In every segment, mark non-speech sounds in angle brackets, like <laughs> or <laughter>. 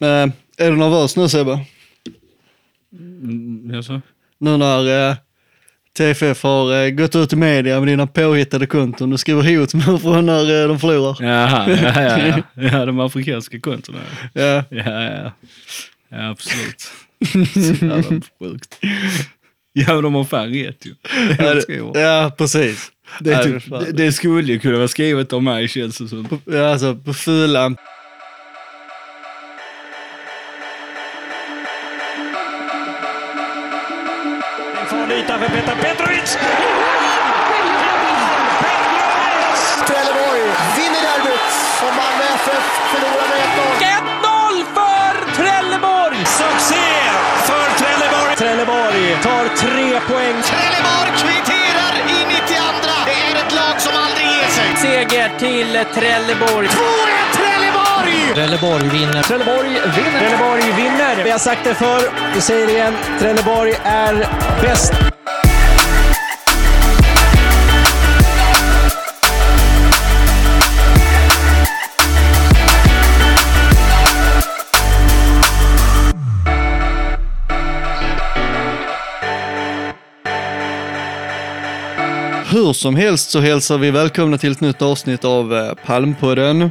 Eh, är du nervös nu Sebbe? Mm, jaså? Nu när eh, TFF har eh, gått ut i media med dina påhittade konton. Du skriver hot med från när eh, de förlorar. Jaha, ja, ja, ja. ja, <laughs> de afrikanska kontona. Ja. Ja, ja. Ja, absolut. <laughs> Så jävla sjukt. Ja, men de har fan rätt ju. Ja, ja, precis. Det, typ, det, det skulle ju kunna vara skrivet om mig känns det som. Ja, alltså på fyllan. Yta för Petar Petrovic. Trelleborg vinner derbyt och Malmö FF förlorar med 1-0. 1-0 för Trelleborg! Succé för Trelleborg! Trelleborg tar tre poäng. Trelleborg kvitterar i 92. Det är ett lag som aldrig ger sig. Seger till Trelleborg. 2-1 Trelleborg! Trelleborg vinner. Trelleborg vinner. Trelleborg vinner. Vi har sagt det förr, vi säger det igen. Trelleborg är bäst. Hur som helst så hälsar vi välkomna till ett nytt avsnitt av eh, Palmpodden.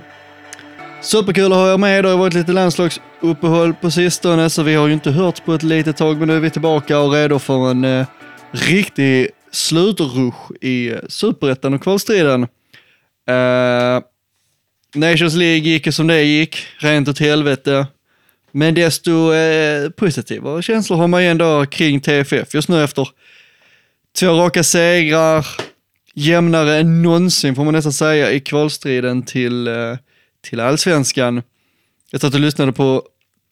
Superkul att ha er med. Det har varit lite landslagsuppehåll på sistone så vi har ju inte hört på ett litet tag men nu är vi tillbaka och redo för en eh, riktig slutrush i eh, superettan och kvalstriden. Eh, Nations League gick ju som det gick, rent åt helvete. Men desto eh, positivare känslor har man ju ändå kring TFF just nu efter Två raka segrar, jämnare än någonsin får man nästan säga i kvalstriden till, eh, till allsvenskan. Jag satt och lyssnade på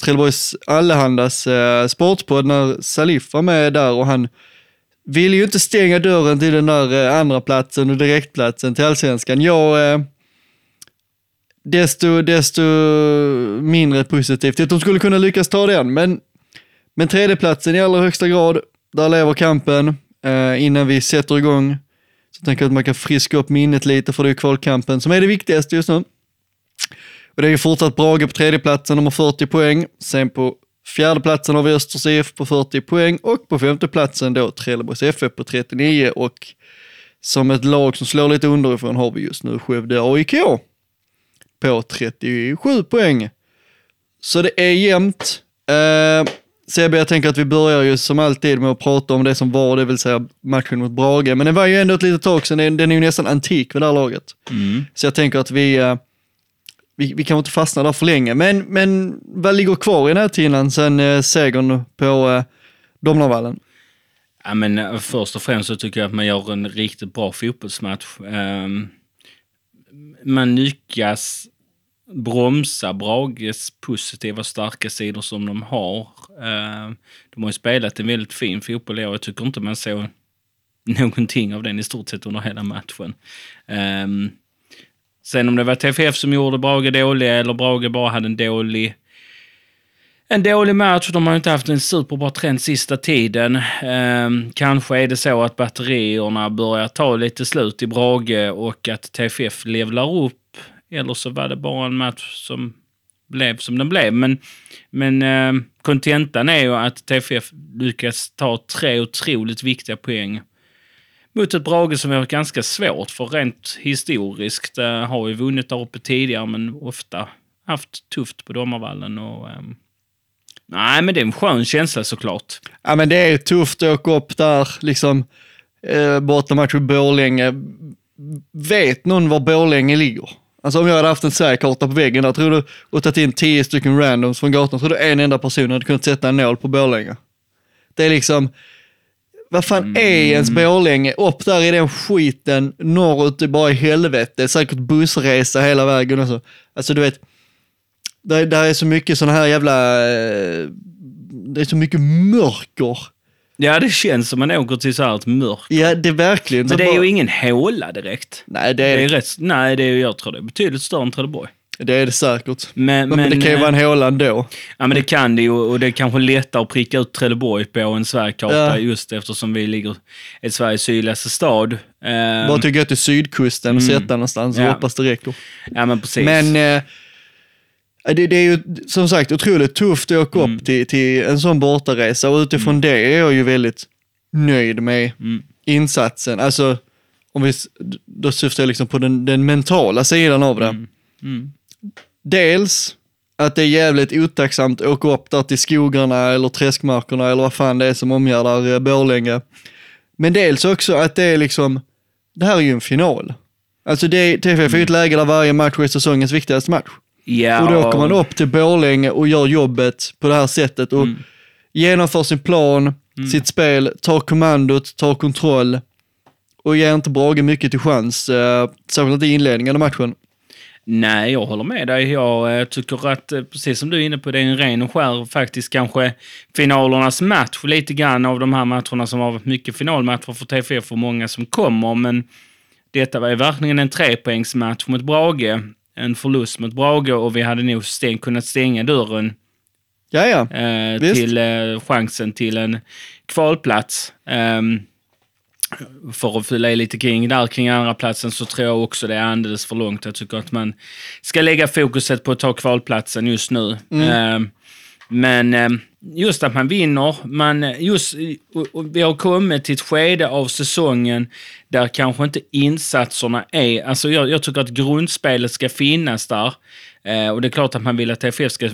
Trelleborgs Allehandas eh, sportpodd när Salif var med där och han ville ju inte stänga dörren till den där eh, andra platsen och direktplatsen till allsvenskan. Jag, eh, desto, desto mindre positivt att de skulle kunna lyckas ta den, men, men tredjeplatsen i allra högsta grad, där lever kampen. Eh, innan vi sätter igång så tänker jag att man kan friska upp minnet lite för det är kvalkampen som är det viktigaste just nu. Och det är ju fortsatt Brage på tredjeplatsen, de har 40 poäng. Sen på fjärdeplatsen har vi Östers IF på 40 poäng och på femteplatsen då Trelleborgs FF på 39 och som ett lag som slår lite underifrån har vi just nu Skövde AIK på 37 poäng. Så det är jämnt. Eh, Sebbe, jag tänker att vi börjar ju som alltid med att prata om det som var, det vill säga matchen mot Brage. Men det var ju ändå ett litet tag sedan, den är ju nästan antik vid det här laget. Så jag tänker att vi, eh, vi, vi kan inte fastna där för länge. Men, men vad ligger kvar i näthinnan sen eh, segern på eh, Domnarvallen? Ja, men eh, först och främst så tycker jag att man gör en riktigt bra fotbollsmatch. Ehm, man lyckas bromsa Brages positiva starka sidor som de har. Ehm, de har ju spelat en väldigt fin fotboll i år. Jag tycker inte man såg någonting av den i stort sett under hela matchen. Ehm, sen om det var TFF som gjorde Brage dåliga eller Brage bara hade en dålig en dålig match. De har ju inte haft en superbra trend sista tiden. Eh, kanske är det så att batterierna börjar ta lite slut i Brage och att TFF levlar upp. Eller så var det bara en match som blev som den blev. Men, men ehm, kontentan är ju att TFF lyckas ta tre otroligt viktiga poäng mot ett Brage som vi har ganska svårt för rent historiskt. Eh, har ju vunnit där uppe tidigare men ofta haft tufft på Domarvallen. Och, ehm, nej, men det är en skön känsla såklart. Ja men det är tufft att åka upp där, liksom eh, bortamatch mot Borlänge. Vet någon var Borlänge ligger? Alltså om jag hade haft en Sverigekarta på väggen där, tror du, och tagit in tio stycken randoms från gatan, tror du en enda person hade kunnat sätta en nål på Borlänge? Det är liksom, vad fan är ens Borlänge? Upp där i den skiten, norrut är bara i helvete, säkert bussresa hela vägen och så. Alltså du vet, där, där är så mycket sådana här jävla, eh, det är så mycket mörker. Ja, det känns som man åker till så här ett mörkt. Ja, det är verkligen. Men det är bara- ju ingen håla direkt. Nej, det Det är är det, rätt, nej, det är, jag tror det är betydligt större än Trelleborg. Det, är det säkert. Men, Men, det kan ju eh, vara en håla ändå. Ja, men det kan det ju och det är kanske lättare att pricka ut Trelleborg på en Sverigekarta Ja. just eftersom vi ligger i Sveriges sydligaste stad. Eh, Bara tycker jag till sydkusten och sätta någonstans och Ja. hoppas det räcker. ja, men precis. Men, eh, Det, det är ju som sagt otroligt tufft att åka upp till, till en sån bortaresa och utifrån det är jag ju väldigt nöjd med Mm. insatsen. Alltså, om vi, då syftar jag liksom på den, den mentala sidan av det. Mm. Dels att det är jävligt otacksamt att åka upp där till skogarna eller träskmarkerna eller vad fan det är som omgärdar Borlänge. Men dels också att det är liksom, det här är ju en final. Alltså det, är- TFF är ju ett läge där varje match är säsongens viktigaste match. Ja, Och då åker man upp till Borlänge och gör jobbet på det här sättet och Mm. genomför sin plan, sitt spel, tar kommandot, tar kontroll och ger inte Brage mycket till chans, eh, särskilt inte i inledningen av matchen. Nej, jag håller med dig. Jag eh, tycker att, eh, precis som du är inne på, det är en ren och skär faktiskt kanske finalernas match. Lite grann av de här matcherna som har varit mycket finalmatcher för TFF och många som kommer. Men detta var ju verkligen en trepoängsmatch mot Brage. En förlust mot Brage och vi hade nog stäng, kunnat stänga dörren Ja, ja. eh, till eh, chansen till en kvalplats. Ehm, för att fylla i lite kring där kring andra platsen så tror jag också det är alldeles för långt. Jag tycker att man ska lägga fokuset på att ta kvalplatsen just nu. Ehm, men ehm, just att man vinner, man, just, vi har kommit till ett skede av säsongen där kanske inte insatserna är... Alltså jag, jag tycker att grundspelet ska finnas där. Eh, och det är klart att man vill att TFF ska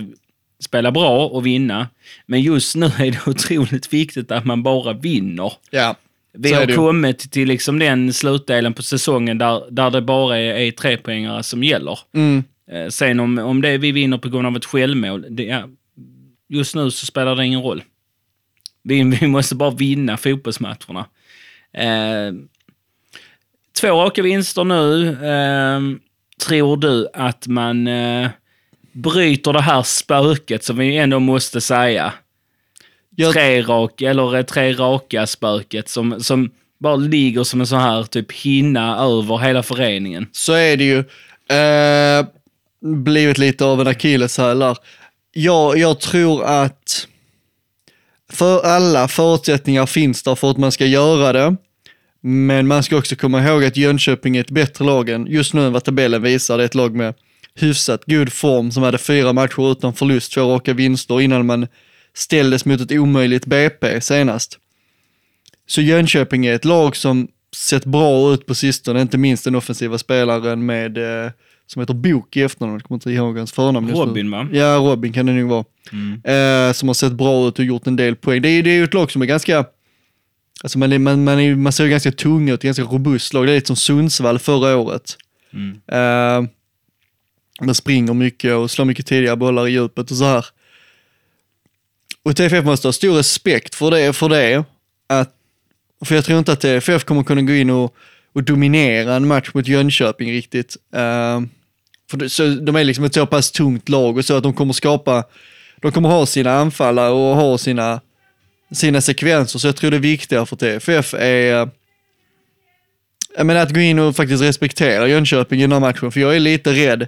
spela bra och vinna. Men just nu är det <laughs> otroligt viktigt att man bara vinner. ja. Vi har kommit till liksom den slutdelen på säsongen där, där det bara är, är trepoängare som gäller. Mm. Eh, sen om, om det vi vinner på grund av ett självmål, det, ja, just nu så spelar det ingen roll. Vi, <laughs> vi måste bara vinna fotbollsmatcherna. Eh, två raka vinster nu. Eh, tror du att man eh, bryter det här spöket som vi ändå måste säga? Jag, tre rak, eller eh, tre raka spöket som, som bara ligger som en sån här typ hinna över hela föreningen. så är det ju. Eh, blivit lite av en akilleshäl där. Jag, jag tror att för alla förutsättningar finns där för att man ska göra det. Men man ska också komma ihåg att Jönköping är ett bättre lag än just nu än vad tabellen visar. Det är ett lag med hyfsat god form som hade fyra matcher utan förlust, två raka vinster innan man ställdes mot ett omöjligt BP senast. Så Jönköping är ett lag som sett bra ut på sistone, inte minst den offensiva spelaren med, eh, som heter Bok i efternamn, jag kommer inte ihåg hans förnamn. Robin, va? Ja, Robin kan det nog vara. Eh, som har sett bra ut och gjort en del poäng. Det är, det är ju ett lag som är ganska, alltså man, är, man, man, är, man ser ganska tung ut, ganska robust lag. Det är lite som Sundsvall förra året. Mm. Eh, man springer mycket och slår mycket tidiga bollar i djupet och så här. Och TFF måste ha stor respekt för det, för det. Att, för jag tror inte att TFF kommer kunna gå in och, och dominera en match mot Jönköping riktigt. Uh, för det, så, de är liksom ett så pass tungt lag och så att de kommer skapa, de kommer ha sina anfallare och ha sina, sina sekvenser. Så jag tror det viktiga för TFF är men att gå in och faktiskt respektera Jönköping i den här matchen, för jag är lite rädd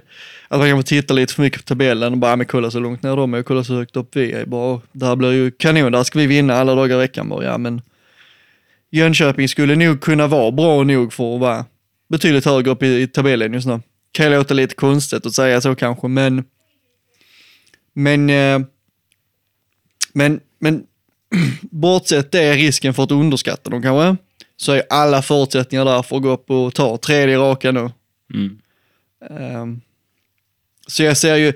att man kanske tittar lite för mycket på tabellen och bara, "Ja, men kolla så långt ner de är och kolla så högt upp vi är. Bara, det här blir ju kanon, där ska vi vinna alla dagar i veckan bara. Ja, men Jönköping skulle nog kunna vara bra nog för att vara betydligt högre upp i, i tabellen just nu. Kan låta lite konstigt att säga så kanske, men men eh, men, men <clears throat> bortsett det är risken för att underskatta dem kanske, så är alla förutsättningar där för att gå upp och ta tredje raka nu. Mm. Ehm, så jag ser ju,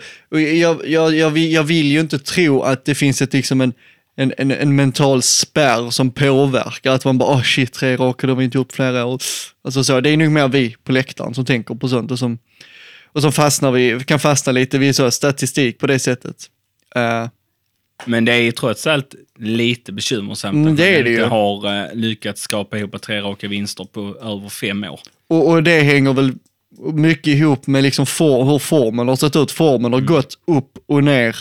jag, jag, jag, vill, jag vill ju inte tro att det finns ett, liksom en, en, en, en mental spärr som påverkar, att man bara, oh shit, tre raka, det har vi inte gjort flera år. Alltså så, det är nog mer vi på läktaren som tänker på sånt och som, och som fastnar vi, kan fastna lite vid så statistik på det sättet. Eh, Men det är ju trots allt lite bekymmersamt Mm, det är det ju. har uh, lyckats skapa ihop tre raka vinster på över fem år. Och, och det hänger väl mycket ihop med liksom for, hur formen har sett ut. Formen har gått upp och ner.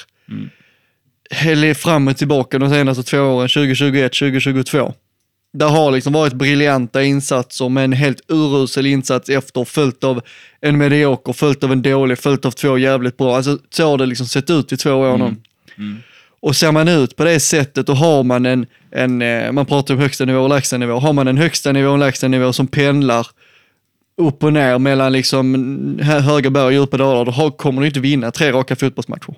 Eller fram och tillbaka de senaste två åren, 2021, 2022. Det har liksom varit briljanta insatser med en helt urusel insats efter, följt av en medioker, följt av en dålig, följt av två jävligt bra. Alltså så har det liksom sett ut i två år nu. Och ser man ut på det sättet och har man en, en eh, man pratar om högsta nivå och lägsta nivå, har man en högsta nivå och en lägsta nivå som pendlar upp och ner mellan liksom hö- höga berg och djupa dalar, då kommer du inte vinna tre raka fotbollsmatcher.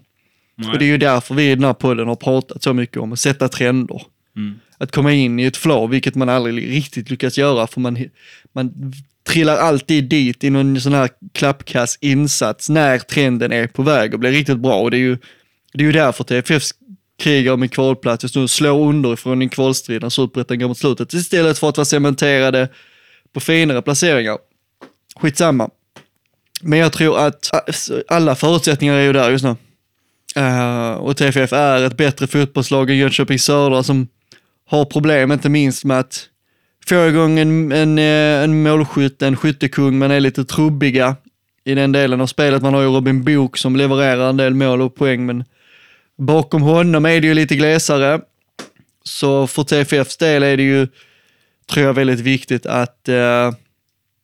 Och det är ju därför vi i den här podden har pratat så mycket om att sätta trender. Mm. Att komma in i ett flow, vilket man aldrig riktigt lyckas göra, för man, man trillar alltid dit i någon sån här klappkass insats när trenden är på väg och blir riktigt bra. Och det är ju, det är ju därför TFF krigar om en kvalplats just nu, slår underifrån i kvalstriden, kvalstrid när superettan går mot slutet, istället för att vara cementerade på finare placeringar. Skitsamma. Men jag tror att alla förutsättningar är ju där just nu. Uh, och TFF är ett bättre fotbollslag än Jönköping Södra som har problem, inte minst med att få igång en, en, eh, en målskytt, en skyttekung, men är lite trubbiga i den delen av spelet. Man har ju Robin Book som levererar en del mål och poäng, men bakom honom är det ju lite glesare. Så för TFFs del är det ju, tror jag, väldigt viktigt att eh,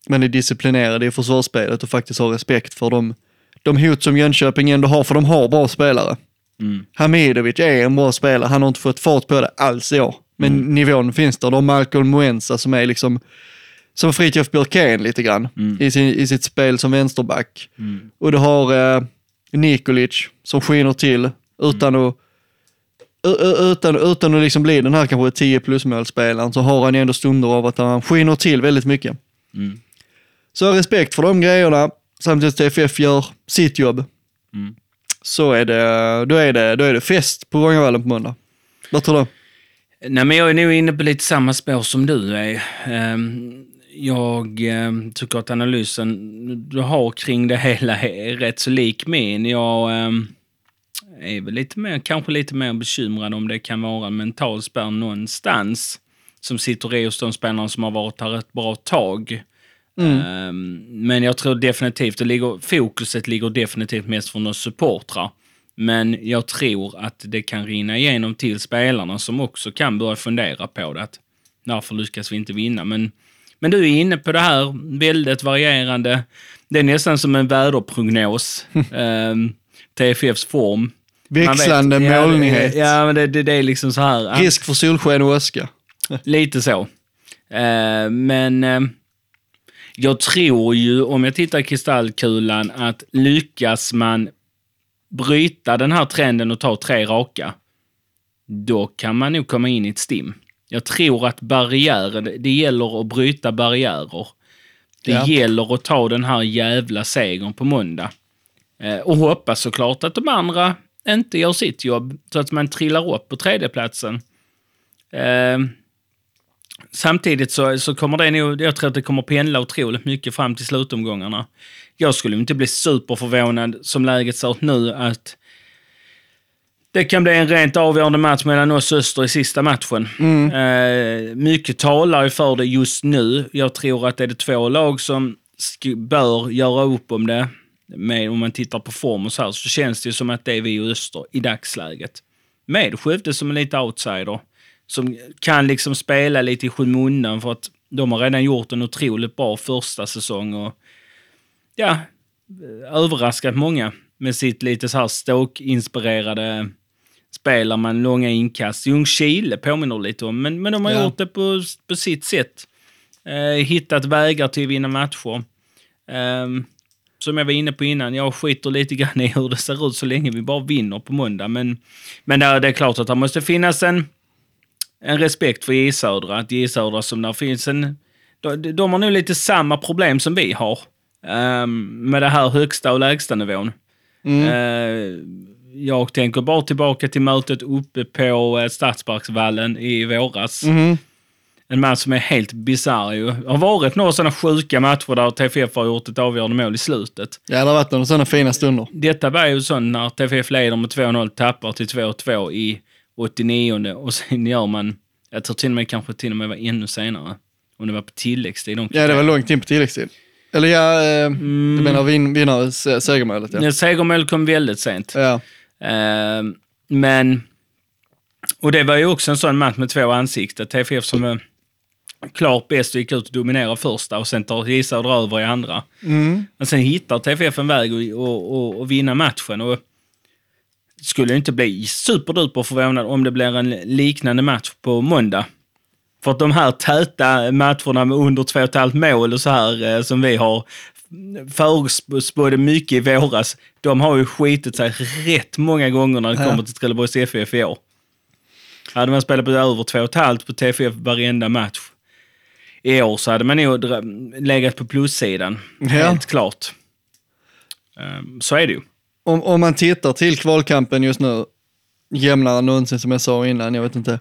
man är disciplinerad i försvarsspelet och faktiskt har respekt för de, de hot som Jönköping ändå har, för de har bra spelare. Mm. Hamidovic är en bra spelare, han har inte fått fart på det alls i år. Men Mm. nivån finns där. De har Malcolm Moensa som är liksom som Fritiof Björkén lite grann Mm. i, sin, i sitt spel som vänsterback. Mm. Och du har eh, Nikolic som skiner till utan Mm. att utan, utan att liksom bli den här kanske 10 plus målspelaren så har han ju ändå stunder av att han skiner till väldigt mycket. Mm. Så respekt för de grejerna, samtidigt att TFF gör sitt jobb. Mm. Så är det, då är det, då är det fest på Vångavallen på måndag. Vad tror du? Nej, men jag är nog inne på lite samma spår som du är. Ehm, Jag ehm, tycker att analysen du har kring det hela är rätt så lik min. Jag ehm, är väl lite mer, kanske lite mer bekymrad om det kan vara en mental spärr någonstans som sitter i hos de spelarna som har varit här ett bra tag. Ehm, Men jag tror definitivt, det ligger, fokuset ligger definitivt mest från oss supportrar. Men jag tror att det kan rinna igenom till spelarna som också kan börja fundera på det. Att varför lyckas vi inte vinna? Men, men du är inne på det här, väldigt varierande. Det är nästan som en väderprognos. <laughs> um, TFFs form. Vet- Växlande ja, molnighet. Ja, men det, det, det är liksom så här. Risk för solsken och åska. Lite så. Eh, men eh, jag tror ju, om jag tittar i kristallkulan, att lyckas man bryta den här trenden och ta tre raka, då kan man nog komma in i ett stim. Jag tror att barriärer, det gäller att bryta barriärer. Det Ja. gäller att ta den här jävla segern på måndag. Eh, och hoppas såklart att de andra inte gör sitt jobb, så att man trillar upp på tredjeplatsen. Eh, samtidigt så, så kommer det nog, jag tror att det kommer pendla otroligt mycket fram till slutomgångarna. Jag skulle inte bli superförvånad som läget ser ut nu att det kan bli en rent avgörande match mellan oss och Öster i sista matchen. Eh, mycket talar ju för det just nu. Jag tror att det är det två lag som bör göra upp om det. Med, om man tittar på form och så här, så känns det ju som att det är vi och Öster i dagsläget. Med Skövde som en lite outsider. Som kan liksom spela lite i skymundan för att de har redan gjort en otroligt bra första säsong och ja, överraskat många med sitt lite så här Stoke-inspirerade spel man långa inkast. Ljungskile påminner lite om, men, men de har Ja. gjort det på, på sitt sätt. Eh, hittat vägar till att vinna matcher. Ehm, som jag var inne på innan, jag skiter lite grann i hur det ser ut så länge vi bara vinner på måndag. Men, men det, är- det är klart att det måste finnas en, en respekt för J Södra. Att J Södra som där finns en... De, de har nog lite samma problem som vi har. ehm, med det här högsta och lägsta nivån. Eh, jag tänker bara tillbaka till mötet uppe på eh, Stadsparksvallen i våras. Mhm. En match som är helt bisarr ju. Det har varit några sådana sjuka matcher där TFF har gjort ett avgörande mål i slutet. Ja, det har varit några sådana fina stunder. Detta var ju sån när TFF leder med 2-0, tappar till 2-2 i 89 och sen gör man, jag tror till och med kanske till och med var ännu senare. Om det var på tilläggstid. De Ja, det var långt in på tilläggstid. Eller ja, eh, Mm. du menar vin, vinnare, se- segermålet ja. Ja. Segermål kom väldigt sent. Ja, Eh, men, och det var ju också en sån match med två ansikten. TFF som klart bäst och gick ut och dominerade första och sen tar Gisard över i andra. mm. Men sen hittar TFF en väg att och, och, och vinna matchen. Och skulle inte bli superduper förvånad om det blir en liknande match på måndag. För att de här täta matcherna med under 2,5 mål och så här eh, som vi har förutspådde mycket i våras, de har ju skitit sig rätt många gånger när det kommer till Trelleborgs FF i år. Hade man spelat på över 2,5 på TFF varenda match i år så hade man nog legat på plussidan. Ja. Helt klart. Ehm, Så är det ju. Om, om man tittar till kvalkampen just nu, jämnare än någonsin som jag sa innan, jag vet inte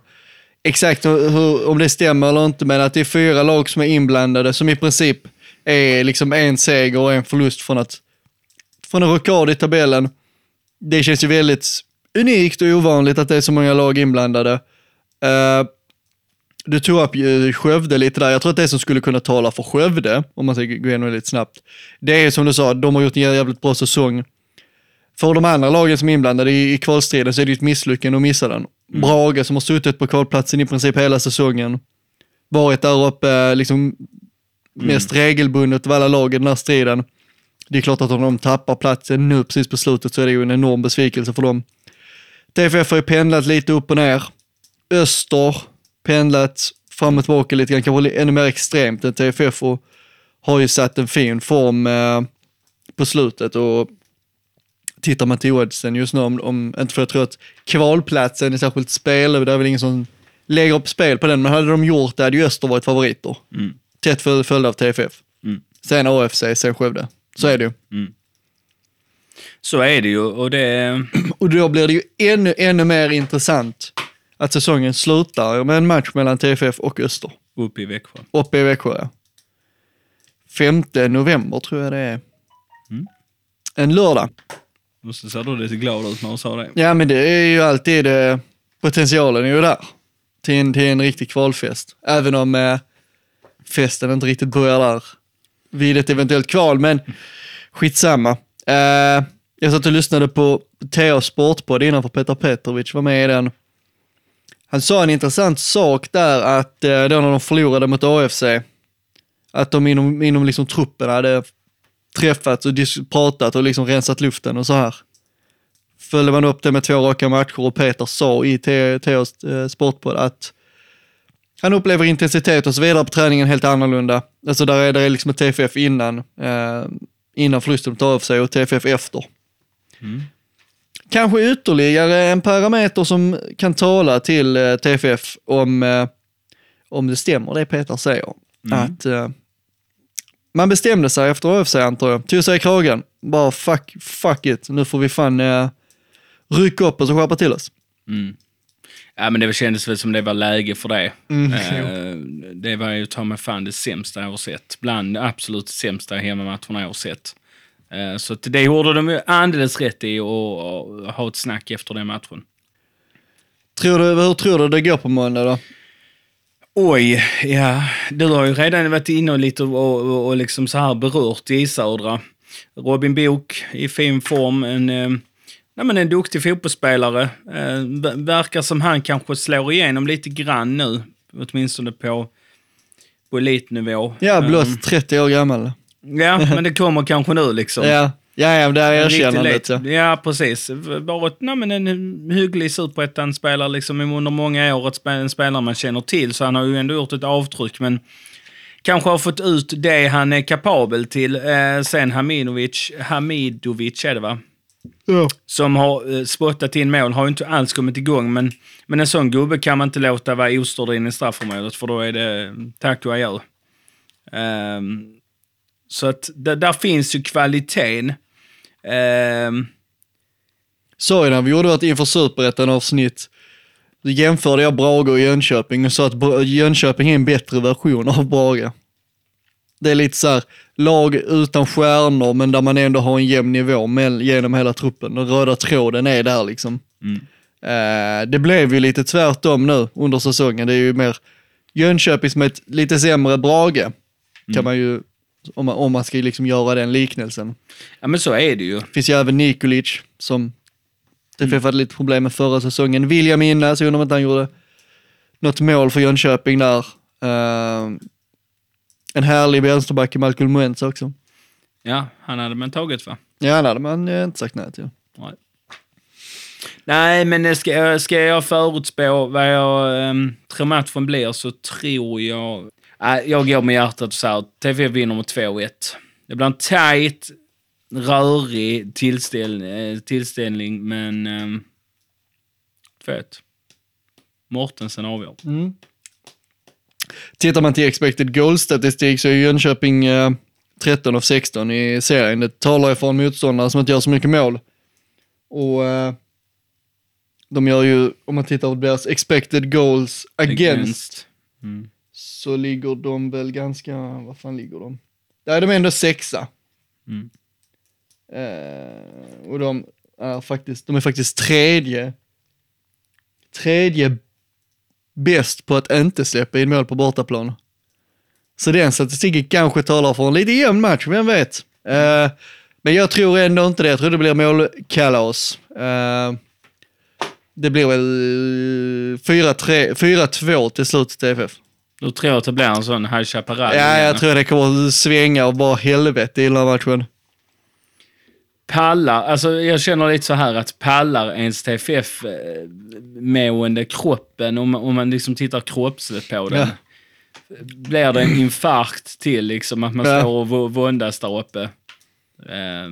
exakt hur, om det stämmer eller inte, men att det är fyra lag som är inblandade som i princip är liksom en seger och en förlust från att från en rockad i tabellen. Det känns ju väldigt unikt och ovanligt att det är så många lag inblandade. Eh, du tog upp ju Skövde lite där. Jag tror att det som skulle kunna tala för Skövde, om man ska gå igenom det lite snabbt, det är som du sa, de har gjort en jävligt bra säsong. För de andra lagen som är inblandade i, kvalstriden så är det ju ett misslyckande att missa den. Brage som har suttit på kvalplatsen i princip hela säsongen, varit där uppe liksom mest regelbundet av alla lag i den här striden. Det är klart att om de tappar platsen nu precis på slutet så är det ju en enorm besvikelse för dem. TFF har ju pendlat lite upp och ner. Öster pendlat fram och tillbaka lite grann, kanske ännu mer extremt än TFF och har ju satt en fin form eh, på slutet och tittar man till oddsen just nu, om, om, inte för jag tror att kvalplatsen är särskilt spel, det är väl ingen som lägger upp spel på den, men hade de gjort det hade ju Öster varit favoriter. Mm. Tätt föl- följd av TFF. Mm. Sen AFC, sen Skövde. Så är det ju. Så är det ju och det... <clears throat> Och då blir det ju ännu, ännu mer intressant att säsongen slutar med en match mellan TFF och Öster. Uppe i Växjö. Uppe i Växjö, ja. 5 november tror jag det är. Mm. En lördag. Och så ser du lite glad ut när du sa det. Ja, men det är ju alltid, eh, potentialen är ju där. Till en, till en riktig kvalfest. Även om eh, festen inte riktigt börjar där vid ett eventuellt kval, men skitsamma. Eh, jag satt och lyssnade på TA Sportpodd innan för Petar Petrovic var med i den. Han sa en intressant sak där att eh, då när de förlorade mot AFC, att de inom, inom liksom truppen hade träffats och pratat och liksom rensat luften och så här följde man upp det med två raka matcher och Peter sa i THs eh, Sportpodd att han upplever intensitet och så vidare på träningen helt annorlunda. Alltså där är det liksom ett TFF innan, eh, innan förlusten mot AFC och TFF efter. Mm. Kanske ytterligare en parameter som kan tala till eh, TFF om, eh, om det stämmer det Peter säger. Att eh, man bestämde sig efter AFC antar jag, tog sig i kragen, bara fuck, fuck it, nu får vi fan eh, rycka upp oss och skärpa till oss. Mm. Ja, men det kändes väl som det var läge för det. Mm, Eh, det var ju ta mig fan det sämsta jag har sett. Bland absolut sämsta hemmamatcherna jag har sett. Eh, så det gjorde de alldeles rätt i att ha ett snack efter den matchen. Tror du, hur tror du det går på måndag då? Oj, ja. Du har ju redan varit inne och lite och, och, och liksom så här berört J Södra. Robin Bok i fin form. En, eh, nej men en duktig fotbollsspelare. Eh, ver- verkar som han kanske slår igenom lite grann nu. Åtminstone på, på elitnivå. Ja, blott 30 år gammal. Ja, <laughs> men det kommer kanske nu liksom. Ja, ja, ja det är erkännandet. Ja. Ja, precis. Varit nej, men en hygglig superettan-spelare liksom under många år. En spelare man känner till, så han har ju ändå gjort ett avtryck. Men kanske har fått ut det han är kapabel till. Eh, sen Hamidovic, Hamidovic är det va? Ja. Som har eh, spottat in mål, har ju inte alls kommit igång. Men, men en sån gubbe kan man inte låta vara ostörd in i straffområdet, för då är det tack och adjö. Ehm, så att där, där finns ju kvaliteten. Ehm, Sa ju när vi gjorde vårt inför superettan avsnitt, då jämförde jag Brage och Jönköping och sa att Jönköping är en bättre version av Brage. Det är lite så här, lag utan stjärnor men där man ändå har en jämn nivå med, genom hela truppen. Den röda tråden är där liksom. Eh, det blev ju lite tvärtom nu under säsongen. Det är ju mer Jönköping som ett lite sämre Brage. Kan man ju, om man, om man ska liksom göra den liknelsen. ja, men så är det ju. finns ju även Nikolic som TFF hade lite problem med förra säsongen. Vill jag minnas, jag undrar om inte han gjorde något mål för Jönköping där. Eh, en härlig vänsterback i Malcolm Muentz också. Ja, han hade man tagit va? Ja, det hade man eh, inte sagt nej till. Nej. Nej, men ska jag, ska jag förutspå vad jag um, tror matchen blir så tror jag... Jag går med hjärtat och säger TV vinner med 2-1. Det blir en tight, rörig tillställ, eh, tillställning, men... Um, 2-1. Mortensen avgör. Tittar man till expected goal-statistik så är Jönköping eh, 13 av 16 i serien. Det talar ju från motståndare som inte gör så mycket mål. Och eh, de gör ju, om man tittar på deras expected goals against, Mm. Så ligger de väl ganska, vad fan ligger de? Där är de ändå sexa. Mm. Eh, och de är faktiskt, de är faktiskt tredje, tredje bäst på att inte släppa in mål på bortaplan. Så den statistiken kanske talar för en lite jämn match, vem vet? Eh, men jag tror ändå inte det, jag tror det blir målkalas. Eh, det blir väl 4-3 4-2 till slut till TFF. Då tror att det blir en sån High Chaparral. Ja, jag tror det kommer svänga och bara helvete i den här matchen. Pallar, alltså jag känner lite så här att pallar ens TFF eh, kroppen, om, man- om man liksom tittar kroppsligt på den. Ja. Blir det en infarkt till liksom, att man Ja. står och vå- våndas där uppe. Eh,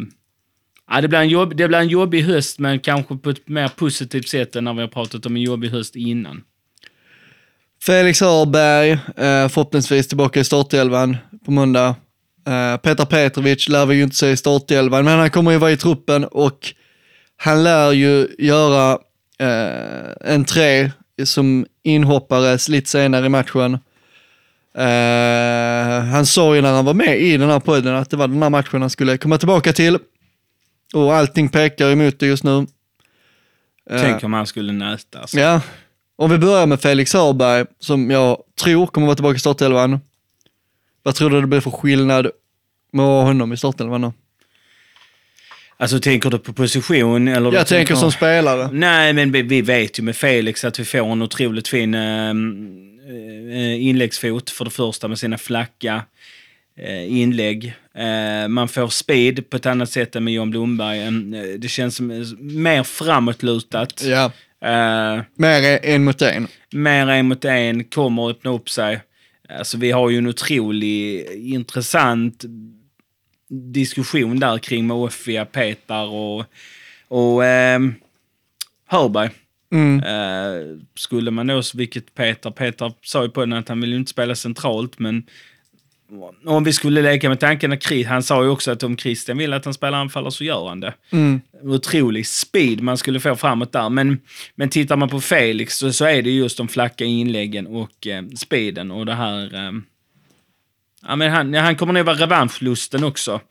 ja, det, blir en jobb, det blir en jobbig höst, men kanske på ett mer positivt sätt än när vi har pratat om en jobbig höst innan. Felix Hörberg, eh, förhoppningsvis tillbaka i startelvan på måndag. Eh, Petar Petrovic lär vi ju inte se i startelvan, men han kommer ju vara i truppen och han lär ju göra eh, en tre som inhoppare lite senare i matchen. Eh, han sa ju när han var med i den här podden att det var den här matchen han skulle komma tillbaka till. Och allting pekar emot det just nu. Tänk om han skulle nötas. Ja, om vi börjar med Felix Hörberg, som jag tror kommer vara tillbaka i startelvan. Vad tror du det blir för skillnad med att ha honom i startelvan då? Alltså tänker du på position? Eller Jag tänker som spelare. Nej, men vi, vi vet ju med Felix att vi får en otroligt fin eh, inläggsfot för det första med sina flacka eh, inlägg. Eh, man får speed på ett annat sätt än med John Blomberg. Det känns som, mer framåtlutat. Ja, Eh, mer en mot en. mer en mot en, kommer öppna upp sig. Alltså vi har ju en otrolig intressant diskussion där kring Mofia, Petar och, och ehm, Hörberg. Mm. Eh, skulle man då, vilket Peter, Peter sa ju på den att han vill ju inte spela centralt, men om vi skulle leka med tanken att Chris, han sa ju också att om Christian vill att han spelar anfallare så gör han det. Mm. Otrolig speed man skulle få framåt där. Men, men tittar man på Felix så, så är det just de flacka inläggen och eh, speeden och det här... Eh, ja, men han, han kommer nog vara revanschlusten också.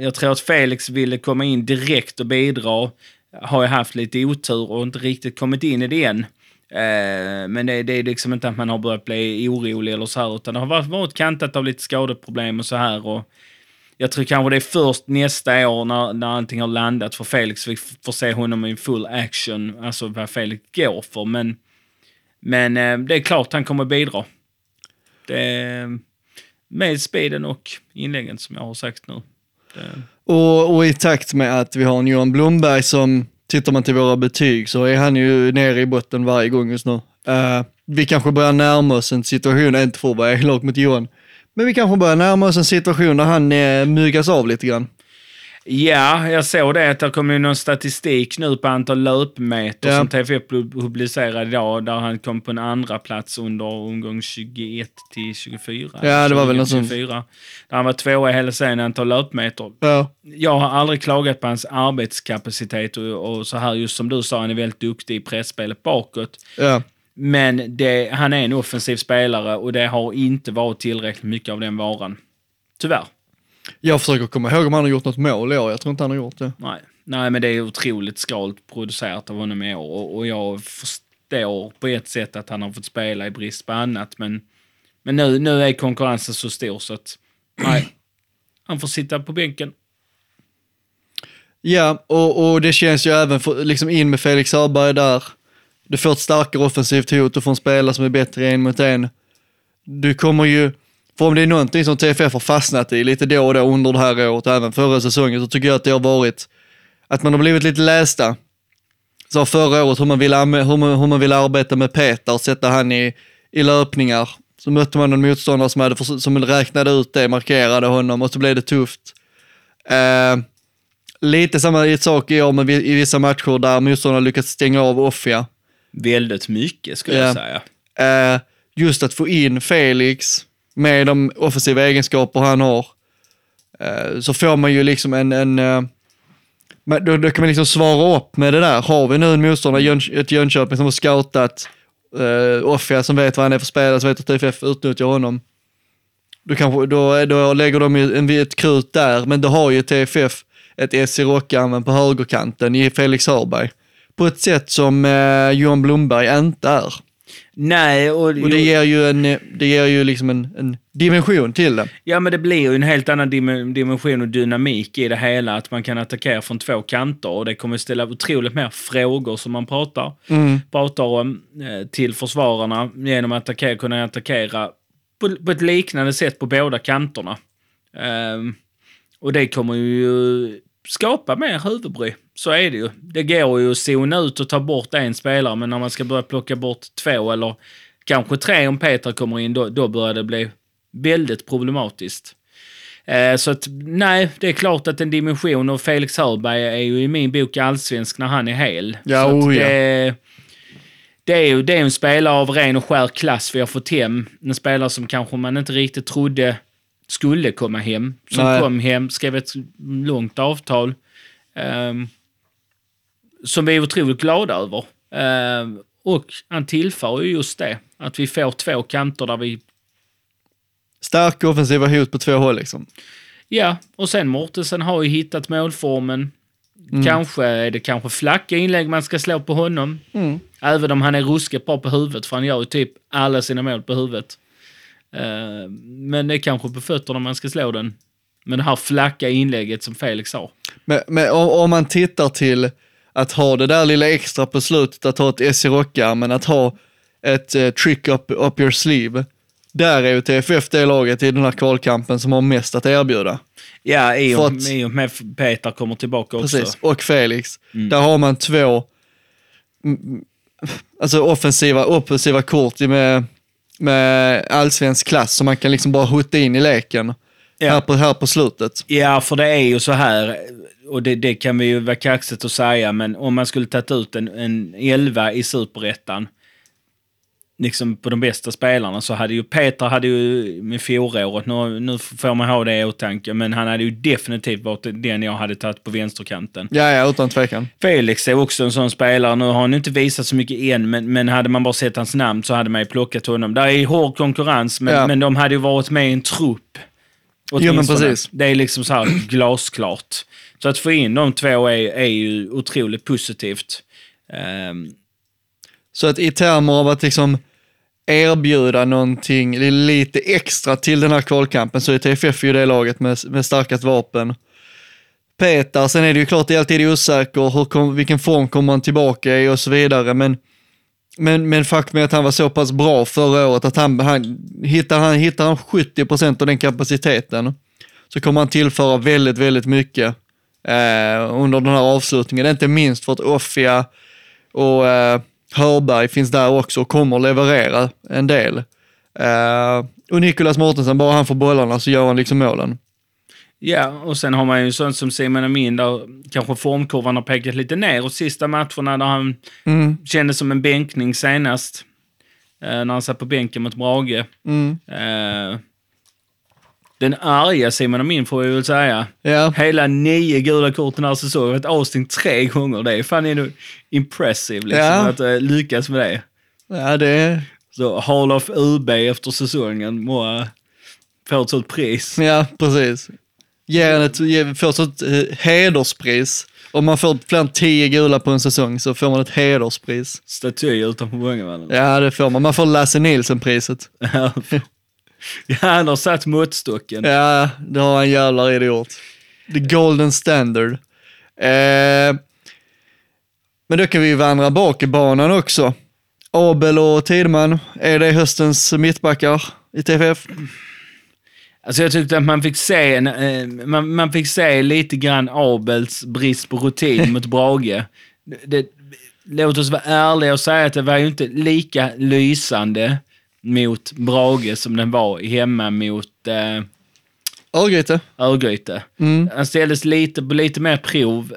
Jag- tror att Felix ville komma in direkt och bidra. Har ju haft lite otur och inte riktigt kommit in i det än. Eh, men det, det är liksom inte att man har börjat bli orolig eller så här, utan det har varit, varit kantat av lite skadeproblem och så här. Och jag tror kanske det är först nästa år när, när allting har landat för Felix vi får se honom i full action, alltså vad Felix går för. Men, men eh, det är klart han kommer bidra. Det, med speeden och inläggen som jag har sagt nu. Det, Och, och i takt med att vi har en Johan Blomberg som, tittar man till våra betyg så är han ju nere i botten varje gång just nu. Uh, vi kanske börjar närma oss en situation, inte för att vara elak mot Johan, men vi kanske börjar närma oss en situation där han eh, uh, myggas av lite grann. Ja, jag såg det att det kom ju någon statistik nu på antal löpmeter Ja. som TFF publicerade idag, där han kom på en andra plats under omgång 21 till 24. Ja, det var väl 20 något sånt. 24. Där han var tvåa i hela serien i antal löpmeter. Ja. Jag har aldrig klagat på hans arbetskapacitet och, och så här, just som du sa, han är väldigt duktig i pressspelet bakåt. Ja. Men det, han är en offensiv spelare och det har inte varit tillräckligt mycket av den varan. Tyvärr. Jag försöker komma ihåg om han har gjort något mål i år, jag tror inte han har gjort det. Nej, nej men det är otroligt skralt producerat av honom i år och, jag förstår på ett sätt att han har fått spela i brist på annat, men, men nu, nu är konkurrensen så stor så att nej, <clears throat> han får sitta på bänken. Ja, och, och det känns ju även för, liksom in med Felix Hörberg där. Du får ett starkare offensivt hot och får en spelare som är bättre en mot en. Du kommer ju, för om det är någonting som TFF har fastnat i lite då och då under det här året, även förra säsongen, så tycker jag att det har varit att man har blivit lite lästa. sa förra året hur man ville, hur man, hur man ville arbeta med Peter och sätta han i, i löpningar. Så mötte man en motståndare som, hade, som räknade ut det, markerade honom och så blev det tufft. Eh, lite samma sak i år vi- i vissa matcher där motståndare lyckats stänga av Offia. Väldigt mycket skulle Ja. jag säga. Eh, just att få in Felix med de offensiva egenskaper han har, eh, så får man ju liksom en, en eh, då, då kan man liksom svara upp med det där. Har vi nu en motståndare, Jön, ett Jönköping som har scoutat uh, Offia som vet vad han är för spelare, som vet att TFF utnyttjar honom. Då, kanske, då, då lägger de ju en, ett krut där, men då har ju TFF ett ess i rockärmen på högerkanten i Felix Hörberg. På ett sätt som eh, Johan Blomberg inte är. Nej, och, Och det ger ju, en, eh, det ger ju liksom en, en dimension till det. ja, men det blir ju en helt annan dim- dimension och dynamik i det hela. Att man kan attackera från två kanter och det kommer ställa otroligt mer frågor som man pratar, pratar om eh, till försvararna genom att attackera, kunna attackera på, på ett liknande sätt på båda kanterna. Ehm, och det kommer ju skapa mer huvudbry. Så är det ju. Det går ju att zona ut och ta bort en spelare, men när man ska börja plocka bort två eller kanske tre om Peter kommer in, då, då börjar det bli väldigt problematiskt. Eh, så att nej, det är klart att en dimension och Felix Hörberg är ju i min bok allsvensk när han är hel. Ja, så oh ja. det, det är ju det är en spelare av ren och skär klass vi har fått hem. En spelare som kanske man inte riktigt trodde skulle komma hem. Som Nej. kom hem, skrev ett långt avtal. ehm, som vi är otroligt glada över. Ehm, och han tillför ju just det, att vi får två kanter där vi Starka offensiva hot på två håll liksom. Ja, och sen Mortensen har ju hittat målformen. Kanske är det kanske flacka inlägg man ska slå på honom. Även om han är ruskigt bra på huvudet, för han gör ju typ alla sina mål på huvudet. Eh, men det är kanske på fötterna man ska slå den. Men det här flacka inlägget som Felix har. Men, men om, om man tittar till att ha det där lilla extra på slutet, att ha ett SC Rockar, men att ha ett eh, trick up, up your sleeve. Där är ju TFF det laget i den här kvalkampen som har mest att erbjuda. Ja, i och, att- i och med Peter kommer tillbaka också. Precis, och Felix. Där har man två mm, alltså offensiva, offensiva kort med, med allsvensk klass som man kan liksom bara hutta in i leken. Ja. Här, på, här på slutet. Ja, för det är ju så här, och det, det kan vi ju vara kaxigt att säga, men om man skulle tagit ut en, en elva i superettan, liksom på de bästa spelarna, så hade ju Peter hade ju med fjolåret, nu, nu får man ha det i åtanke, men han hade ju definitivt varit den jag hade tagit på vänsterkanten. Ja, ja, utan tvekan. Felix är också en sån spelare. Nu har han inte visat så mycket än, men, men hade man bara sett hans namn så hade man ju plockat honom. Där är hård konkurrens, men, Ja. men de hade ju varit med i en trupp. Jo, men precis. Det är liksom så här glasklart. Så att få in de två är, är ju otroligt positivt. Ehm, Så att i termer av att liksom erbjuda någonting lite extra till den här kvalkampen så är TFF ju det laget med, med starkast vapen. Peter, sen är det ju klart det är alltid osäker, hur kom, vilken form kommer han tillbaka i och så vidare, men men, men faktum är att han var så pass bra förra året att han, han, hittar, han, hittar han 70 procent av den kapaciteten så kommer han tillföra väldigt, väldigt mycket eh, under den här avslutningen. Inte minst för att Offia och eh, Hörberg finns där också och kommer leverera en del. Eh, och Nicolas Mortensen, bara han får bollarna så gör han liksom målen. ja, och sen har man ju sånt som Simon Amin där kanske formkurvan har pekat lite ner och sista matcherna där han Mm, kändes som en bänkning senast. Eh, när han satt på bänken mot Brage. mm, Eh, den arga Simon Amin får vi väl säga. ja. Hela nio gula kort den här säsongen. Varit Austin tre gånger. Det är fan ändå impressive liksom, Ja. att uh, lyckas med det. ja, det Så Hall of UB efter säsongen må uh, få ett sånt pris. ja precis. Ger han ett, ger, får ett eh, hederspris. Om man får fler än tio gula på en säsong så får man ett hederspris. Staty utanför Vångavallen. Ja, det får man. Man får Lasse Nilsson-priset. <laughs> <laughs> <laughs> Ja. han har satt måttstocken. Ja, det har han jävlar i det gjort. The golden standard. Eh, men då kan vi vandra bak i banan också. Abel och Tidman, är det höstens mittbackar i TFF? Alltså jag tyckte att man fick se, en, eh, man, man fick se lite grann Abels brist på rutin mot <laughs> Brage. Det, låt oss vara ärliga och säga att det var ju inte lika lysande mot Brage som den var hemma mot eh, Örgryte. Örgryte. Mm. Han ställdes lite lite mer prov,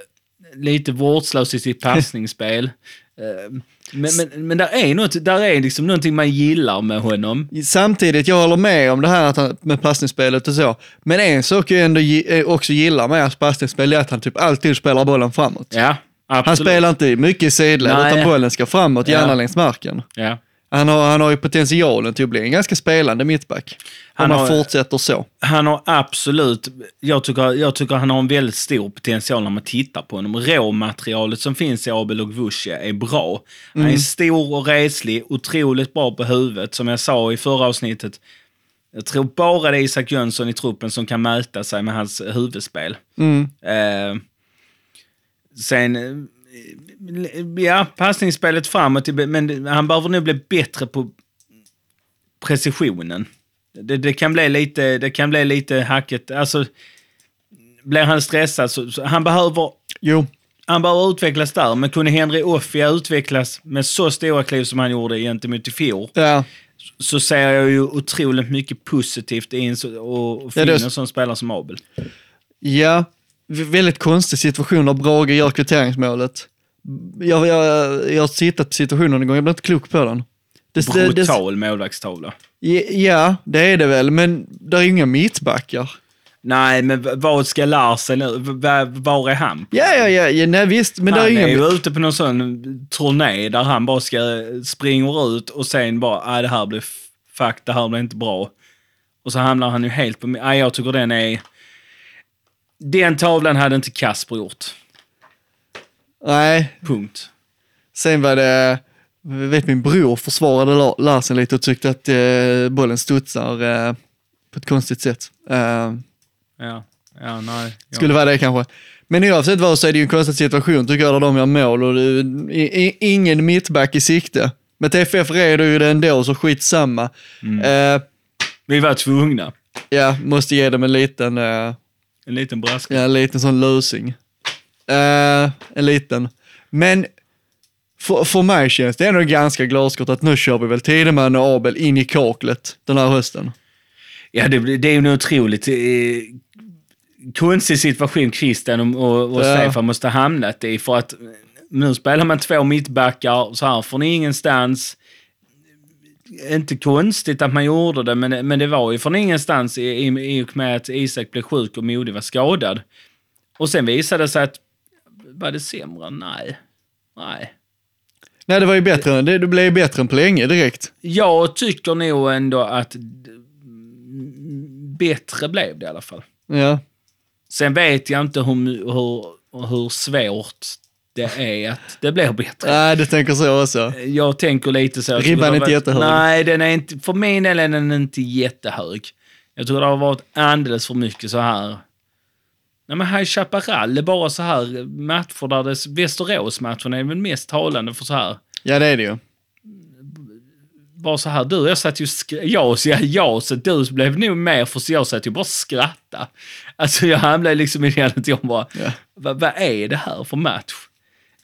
lite vårdslös i sitt <laughs> passningsspel. Eh, men, men, men där är, något, där är liksom någonting man gillar med honom. Samtidigt, jag håller med om det här att han, med passningsspelet och så. Men en sak jag ändå eh, också gillar med hans passningsspel är att han typ alltid spelar bollen framåt. Ja, absolut. Han spelar inte mycket i sidled, utan bollen ska framåt, Ja. gärna längs marken. Ja. Han har, han har ju potentialen till att bli en ganska spelande mittback. Han om han har- fortsätter så. Han har absolut, jag tycker, jag tycker han har en väldigt stor potential när man tittar på honom. Råmaterialet som finns i Abel och Vucia är bra. Han är stor och reslig, otroligt bra på huvudet. Som jag sa i förra avsnittet, jag tror bara det är Isak Jönsson i truppen som kan mäta sig med hans huvudspel. Mm. Eh, sen, ja, passningsspelet framåt, men han behöver nog bli bättre på precisionen. Det, det, kan bli lite, det kan bli lite hacket. Alltså, blir han stressad så, så han behöver Jo, han behöver utvecklas där, men kunde Henry Offia utvecklas med så stora kliv som han gjorde gentemot i fjol, ja. så ser jag ju otroligt mycket positivt i en så, och, få Ja, en sån spelare som Abel. Ja, väldigt konstig situation när Brage gör kvitteringsmålet. Jag, jag, jag har tittat på situationen en gång, jag blir inte klok på den. Det, Brutal målvaktstavla. ja, det är det väl, men det är inga mittbackar. Nej, men vad ska Larsen nu? Var är han? Ja, ja, ja, ja nej visst, men det han är är inga... ju ute på någon sån turné där han bara ska springer ut och sen bara, nej det här blir fuck, det här blir inte bra. Och så hamnar han ju helt på, nej jag tycker den är, den tavlan hade inte Kasper gjort. Nej, Punkt. sen var det, vet min bror försvarade La- Larsen lite och tyckte att eh, bollen studsar eh, på ett konstigt sätt. Eh, Ja, ja nej. Ja. Skulle vara det kanske. Men oavsett vad så är det ju en konstig situation tycker jag, där de gör mål och det, i, ingen mittback i sikte. Med TFF reder ju det ändå, så skitsamma. Eh, Vi var tvungna. ja, måste ge dem en liten, eh, En liten brasklapp. ja, en liten sån lösning. Eh, en liten. Men för, för mig känns det ändå ganska glasklart att nu kör vi väl Tideman och Abel in i kaklet den här hösten. Ja, det, det är ju en otroligt eh, konstig situation Christian och, och, Ja. Stefan måste ha hamnat i. För att nu spelar man två mittbackar så här från ingenstans. Inte konstigt att man gjorde det, men, men det var ju från ingenstans i, i, i och med att Isak blev sjuk och Modig var skadad. Och sen visade det sig att, var det sämre? Nej. Nej. Nej, det var ju bättre, det, det blev ju bättre än på länge direkt. Jag tycker nog ändå att bättre blev det i alla fall. Ja. Sen vet jag inte hur, hur, hur svårt det är att det blir bättre. Nej, du tänker så också. Jag tänker lite så. Ribban är inte varit- jättehög. Nej, den är inte, för min del är den inte jättehög. Jag tror det har varit alldeles för mycket så här. Nej men High Chaparral är bara så här matcher där det, Västerås-matchen är väl mest talande för så här. Ja, det är det ju. Bara så här, du, jag satt ju, jag, jag, jag, så du blev nog mer för så jag satt ju bara skratta. Alltså jag hamnade liksom i den att jag bara, Ja. vad, vad är det här för match?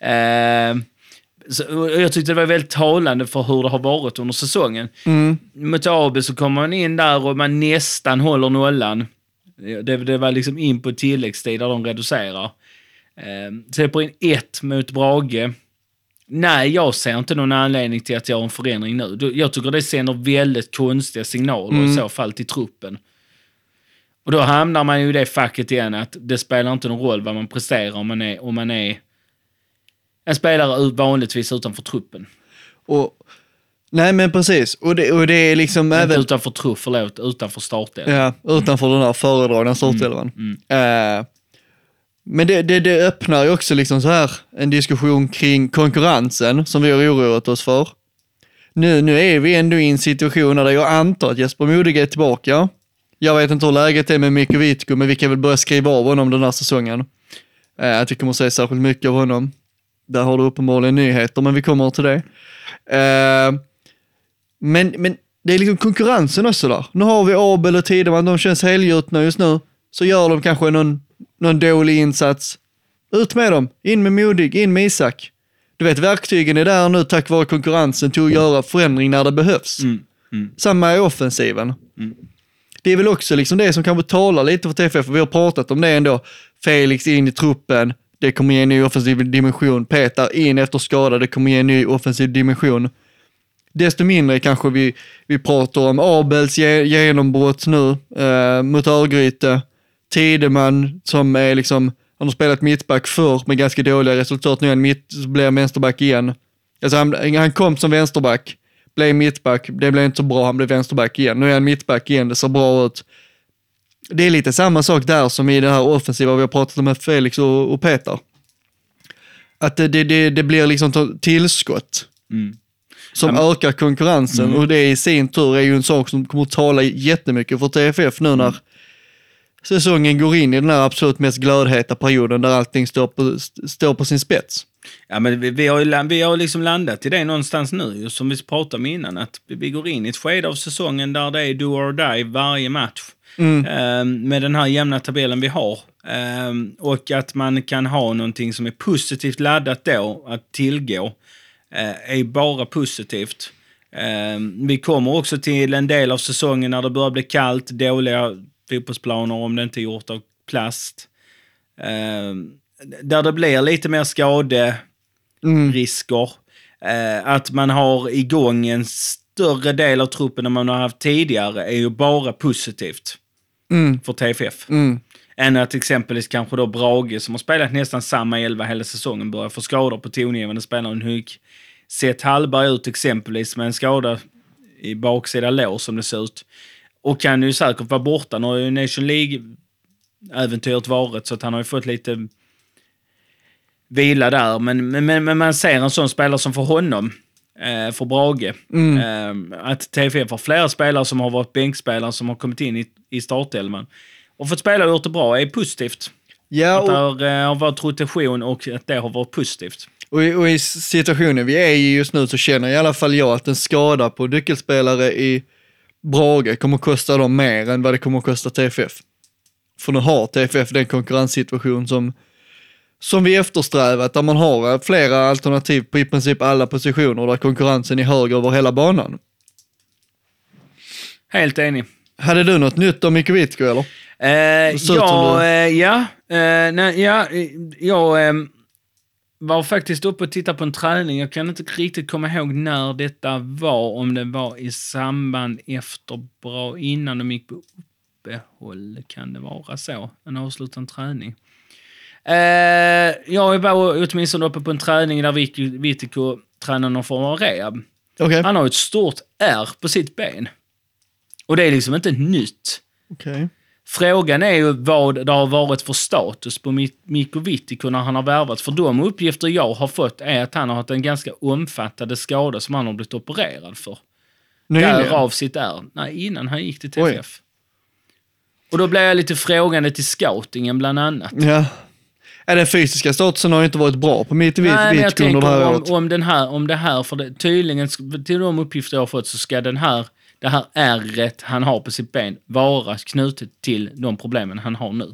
Eh, så, jag tyckte det var väldigt talande för hur det har varit under säsongen. Mm. Mot AB så kommer man in där och man nästan håller nollan. Det, det var liksom in på tilläggstid där de reducerar. Eh, släpper in ett mot Brage. Nej, jag ser inte någon anledning till att göra en förändring nu. Jag tycker det sänder väldigt konstiga signaler i så fall till truppen. Och då hamnar man ju i det facket igen att det spelar inte någon roll vad man presterar om man är, om man är en spelare vanligtvis utanför truppen. Och, nej men precis, och det, och det är liksom Inte även utanför trupp, förlåt, utanför startdelen. ja, utanför den här föredragna startelvan. Eh, men det, det, det öppnar ju också liksom så här en diskussion kring konkurrensen som vi har oroat oss för. Nu, nu är vi ändå i en situation där jag antar att Jesper Modig är tillbaka. Jag vet inte hur läget är med Mikko Wittko, men vi kan väl börja skriva av honom den här säsongen. Eh, att vi kommer att se särskilt mycket av honom. Där har du uppenbarligen nyheter, men vi kommer till det. Eh, men, men det är liksom konkurrensen också där. Nu har vi Abel och Tideman, de känns helgjutna just nu. Så gör de kanske någon, någon dålig insats. Ut med dem, in med Modig, in med Isak. Du vet, verktygen är där nu tack vare konkurrensen till att göra förändring när det behövs. Mm. Mm. Samma i offensiven. Mm. Det är väl också liksom det som kanske talar lite för TFF, och vi har pratat om det ändå. Felix in i truppen, det kommer ge en ny offensiv dimension. Petar in efter skada, det kommer ge en ny offensiv dimension. Desto mindre kanske vi, vi pratar om Abels ge, genombrott nu eh, mot Örgryte. Tideman som är liksom, han har spelat mittback förr med ganska dåliga resultat. Nu är han mitt, blir han vänsterback igen. Alltså han, han kom som vänsterback, blev mittback, det blev inte så bra, han blev vänsterback igen. Nu är han mittback igen, det ser bra ut. Det är lite samma sak där som i det här offensiva vi har pratat om med Felix och, och Peter. Att det, det, det, det blir liksom tillskott Mm som Ja, ökar konkurrensen och det i sin tur är ju en sak som kommer att tala jättemycket för TFF nu när säsongen går in i den här absolut mest glödheta perioden där allting står på, st- står på sin spets. Ja, men vi, vi har ju vi har liksom landat i det någonstans nu, som vi pratade om innan, att vi, går in i ett skede av säsongen där det är do or die varje match. Ehm, med den här jämna tabellen vi har. Ehm, och att man kan ha någonting som är positivt laddat då, att tillgå, eh, är bara positivt. Ehm, vi kommer också till en del av säsongen när det börjar bli kallt, dåliga fotbollsplaner om det inte är gjort av plast. Ehm, där det blir lite mer skaderisker. Eh, att man har igång en större del av truppen än man har haft tidigare är ju bara positivt Mm. för TFF. Mm. Än att exempelvis kanske då Brage, som har spelat nästan samma elva hela säsongen, börjar få skador på tongivande spelare. Nu Seth Hallberg ut exempelvis med en skada i baksida lår som det ser ut. Och kan ju säkert vara borta. Nu har ju Nation League-äventyret varit så att han har ju fått lite vila där. Men, men, men, man ser en sån spelare som för honom, eh, för Brage, eh, att TFF har flera spelare som har varit bänkspelare som har kommit in i, i startelvan och fått spela och gjort det bra är positivt. Ja, Att det och, har, eh, har varit rotation och att det har varit positivt. Och, i- och i situationen vi är i just nu så känner i alla fall jag att en skada på nyckelspelare i Brage kommer att kosta dem mer än vad det kommer att kosta TFF. För nu har TFF den konkurrenssituation som, som vi eftersträvat, där man har flera alternativ på i princip alla positioner, där konkurrensen är hög över hela banan. Helt enig. Hade du något nytt om Mikko Wittko eller? Eh, ja, eh, ja, eh, nej, ja, jag eh, var faktiskt uppe och tittade på en träning. Jag kan inte riktigt komma ihåg när detta var, om det var i samband efter, bra innan de gick på uppehåll. Kan det vara så? En avslutad träning. Eh, jag var åtminstone uppe på en träning där Vittiko tränar någon form av rehab. Okej. Han har ett stort R på sitt ben. Och det är liksom inte nytt. Okej. Frågan är ju vad det har varit för status på Mi- Mikko Vittiko när han har värvat. För de uppgifter jag har fått är att han har haft en ganska omfattande skada som han har blivit opererad för. Nyligen? Därav sitt R. Nej, innan han gick till TFF. Och då blev jag lite frågande till scoutingen bland annat. Ja. Ja, den fysiska statusen har ju inte varit bra på mitt Wittko under det här om, året. om, den här, om det här, för det, tydligen, till de uppgifter jag har fått så ska den här, det här ärret han har på sitt ben vara knutet till de problemen han har nu.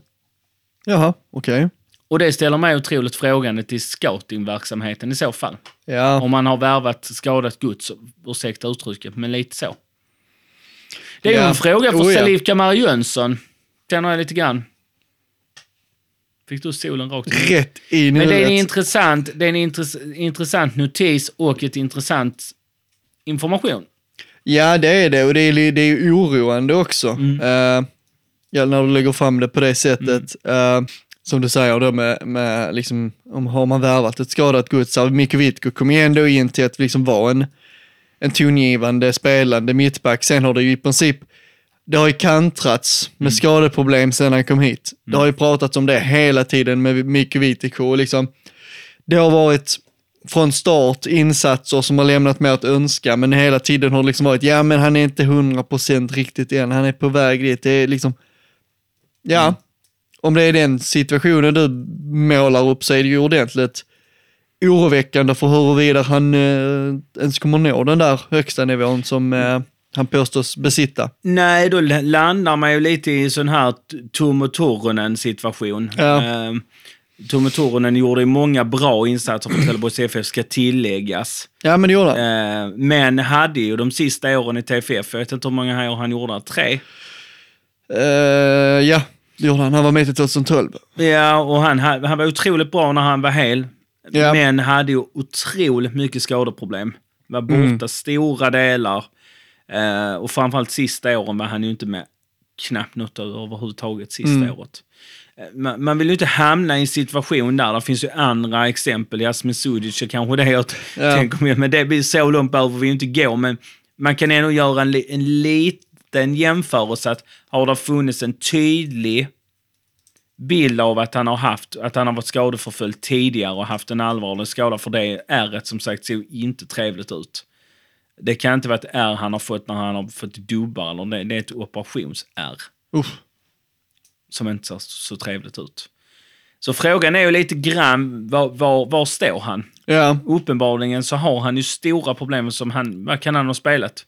Jaha, okej. Och det ställer mig otroligt frågande till scoutingverksamheten i så fall. Ja. Om man har värvat skadat gods, ursäkta uttrycket, men lite så. Det är ju Ja. en fråga för Oh. Salif Kamara Jönsson, känner jag lite grann. Fick du solen rakt in? Rätt i Men det är en intressant, det är en intress- intressant notis och ett intressant information. Ja, det är det och det är, det är oroande också. Mm. Eh, ja, när du lägger fram det på det sättet. Eh, som du säger då med, med liksom, om har man värvat ett skadat gods, Mikko Wittko kom ju ändå in till att liksom vara en, en tongivande, spelande mittback. Sen har det ju i princip, det har ju kantrats med Mm. skadeproblem sedan han kom hit. Det har ju pratats om det hela tiden med Mikko Wittko och liksom, det har varit från start insatser som har lämnat mer att önska, men hela tiden har det liksom varit, ja men han är inte 100% riktigt än, han är på väg dit. Det är liksom, ja, Mm. om det är den situationen du målar upp så är det ju ordentligt oroväckande för huruvida han eh, ens kommer nå den där högsta nivån som eh, han påstås besitta. Nej, då landar man ju lite i sån här Tom och Toronen situation. Ja. Ehm, Tome Turunen gjorde många bra insatser för Trelleborgs FF, ska tilläggas. Ja, men det gjorde han. Eh, men hade ju de sista åren i TFF, jag vet inte hur många år han gjorde, tre. Eh, ja, det gjorde han. Han var med till 2012. Ja, och han, ha- han var otroligt bra när han var hel. Ja. Men hade ju otroligt mycket skadeproblem. Var borta stora delar. Eh, och framförallt sista åren var han ju inte med knappt något överhuvudtaget sista året. Eh, Man, man vill ju inte hamna i en situation där. Det finns ju andra exempel. Jasmin Sudic är kanske det jag Ja. tänker mig. Men det blir så långt behöver vi ju inte gå. Men man kan ändå göra en, en liten jämförelse. Att har det funnits en tydlig bild av att han har haft, att han har varit skadeförföljd tidigare och haft en allvarlig skada för det ärret som sagt ser inte trevligt ut. Det kan inte vara ett ärr han har fått när han har fått dubbar eller det, det är ett operationsärr. Som inte ser så trevligt ut. Så frågan är ju lite grann, var, var, var står han? Ja, Uppenbarligen så har han ju stora problem som han, vad kan han ha spelat?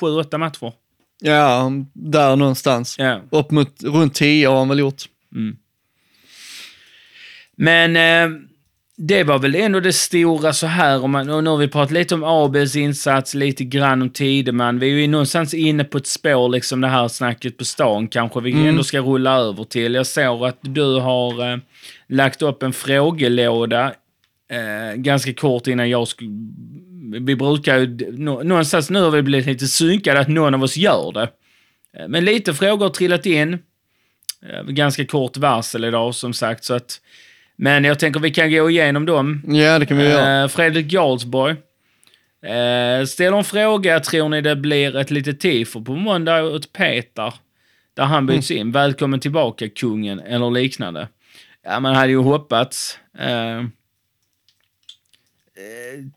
Sju, åtta matcher? ja, där någonstans. Ja. Upp mot runt 10 har han väl gjort. Men eh, det var väl ändå det stora så här. Om man, och nu har vi pratat lite om Abels insats, lite grann om Tideman. Vi är ju någonstans inne på ett spår, liksom det här snacket på stan kanske vi ändå ska rulla över till. Jag såg att du har eh, lagt upp en frågelåda eh, ganska kort innan jag skulle... Vi brukar ju... nå- Någonstans nu har vi blivit lite synkade att någon av oss gör det. Eh, Men lite frågor har trillat in. Eh, Ganska kort varsel idag som sagt, så att... Men jag tänker vi kan gå igenom dem. Ja, det kan vi göra. Eh, Fredrik Jarlsborg eh, ställer en fråga. Tror ni det blir ett litet tifo på måndag åt Peter? Där han byts in. Välkommen tillbaka kungen eller liknande. Ja, man hade ju hoppats. Eh, eh,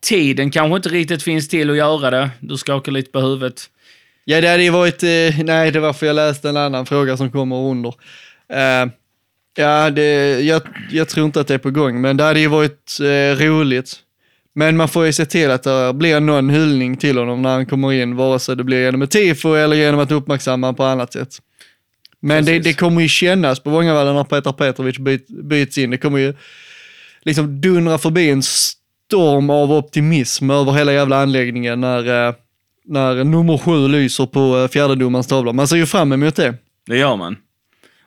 tiden kanske inte riktigt finns till att göra det. Du skakar lite på huvudet. Ja, det hade ju varit, eh, nej det var för jag läste en annan fråga som kommer under. Eh, ja, det, jag, jag tror inte att det är på gång, men det hade ju varit eh, roligt. Men man får ju se till att det blir någon hyllning till honom när han kommer in, vare sig det blir genom ett tifo eller genom att uppmärksamma honom på annat sätt. Men det, det kommer ju kännas på Vångavallen när Petar Petrovic byt, byts in. Det kommer ju liksom dundra förbi en storm av optimism över hela jävla anläggningen när, eh, när nummer sju lyser på eh, fjärdedomarens tavla. Man ser ju fram emot det. Det gör man.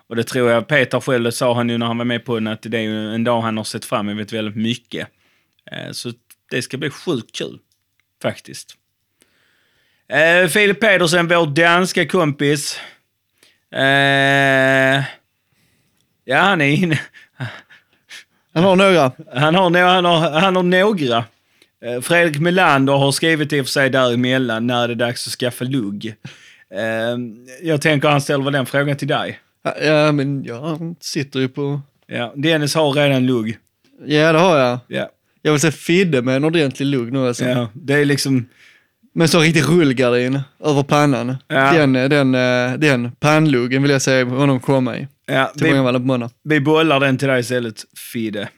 Och det tror jag Peter själv, det sa han ju när han var med på den, att det är en dag han har sett fram emot väldigt mycket. Eh, Så det ska bli sjukt kul, faktiskt. Eh, Filip Pedersen, vår danska kompis. Eh, ja, han är inne. Han har några. Han har, no- han har, han har några. Eh, Fredrik Melander har skrivit i och för sig däremellan när det är dags att skaffa lugg. Eh, jag tänker han ställer väl den frågan till dig. Ja, men ja, han sitter ju på... Ja, Dennis har redan lugg. Ja, det har jag. Ja, Jag vill se Fidde med en ordentlig lugg nu alltså. ja det är liksom... Men så riktig rullgardin över pannan. Ja. Den, den, eh, den pannluggen vill jag se honom komma i. Ja, Till vi, på måndag. vi bollar den till dig istället, Fidde.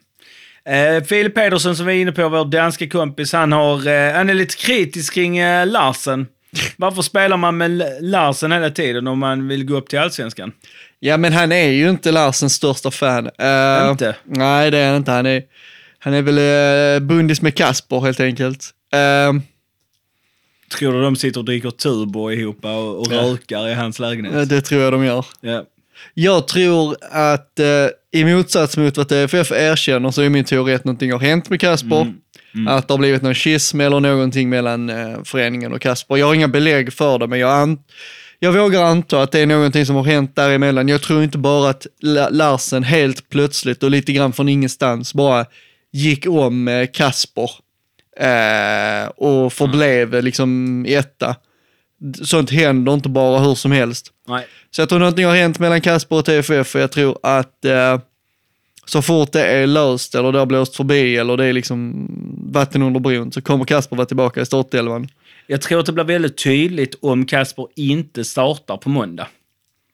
Eh, Filip Pedersen som vi är inne på, vår danska kompis, han, har, eh, han är lite kritisk kring eh, Larsen. Varför spelar man med Larsen hela tiden om man vill gå upp till allsvenskan? Ja, men han är ju inte Larsens största fan. Eh, Inte? Nej, det är han inte. Han är, han är väl uh, bundis med Kasper helt enkelt. Eh, Tror du de sitter och dricker turbo ihop och, och Ja. rökar i hans lägenhet? det tror jag de gör. Ja. Jag tror att eh, i motsats mot vad TFF erkänner så är min teori att någonting har hänt med Kasper. Att det har blivit någon schism eller någonting mellan eh, föreningen och Kasper. Jag har inga belägg för det, men jag, an- jag vågar anta att det är någonting som har hänt däremellan. Jag tror inte bara att La- Larsen helt plötsligt och lite grann från ingenstans bara gick om eh, Kasper eh, och förblev liksom etta. Sånt händer inte bara hur som helst. Nej. Så jag tror någonting har hänt mellan Kasper och TFF och jag tror att eh, så fort det är löst eller det har blåst förbi eller det är liksom vatten under bron så kommer Kasper vara tillbaka i startelvan. Jag tror att det blir väldigt tydligt om Kasper inte startar på måndag.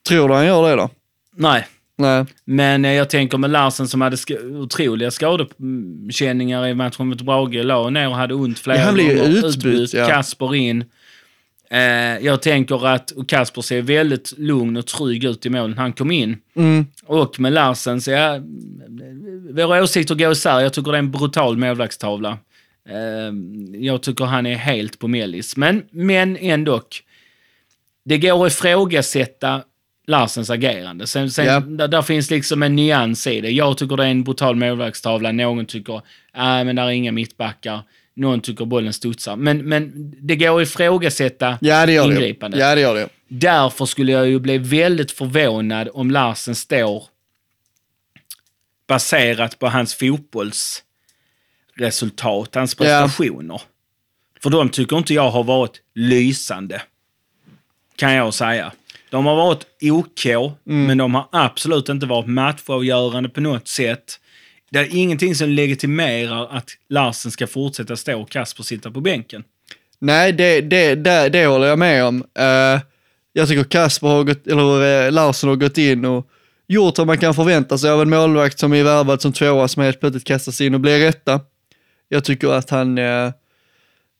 Tror du han gör det då? Nej, Nej. men eh, jag tänker med Larsen som hade sk- otroliga skadekänningar i matchen mot Brage, la ner och hade ont flera Ja, han blev ju utbytt, ja. Kasper in. Eh, jag tänker att Kasper ser väldigt lugn och trygg ut i mål när han kom in. Mm. Och med Larsen så ja, våra åsikter går isär. Jag tycker det är en brutal målvaktstavla. Eh, jag tycker han är helt på mellis. Men, men ändå. Det går att ifrågasätta Larsens agerande. Sen, sen, Ja. där, där finns liksom en nyans i det. Jag tycker det är en brutal målvaktstavla. Någon tycker, nej men där är inga mittbackar. Någon tycker bollen studsar. Men, men det går att ifrågasätta Ja, det gör det. ingripandet. Ja, det gör det. Därför skulle jag ju bli väldigt förvånad om Larsen står baserat på hans fotbollsresultat, hans prestationer. För de tycker inte jag har varit lysande. Kan jag säga. De har varit OK, men de har absolut inte varit matchavgörande på något sätt. Det är ingenting som legitimerar att Larsen ska fortsätta stå och Kasper sitta på bänken. Nej, det, det, det, det håller jag med om. Uh, jag tycker Kasper har gått, eller uh, Larsen har gått in och gjort vad man kan förvänta sig av en målvakt som är värvad som tvåa som helt plötsligt kastas in och blir rätta. Jag tycker att han, uh,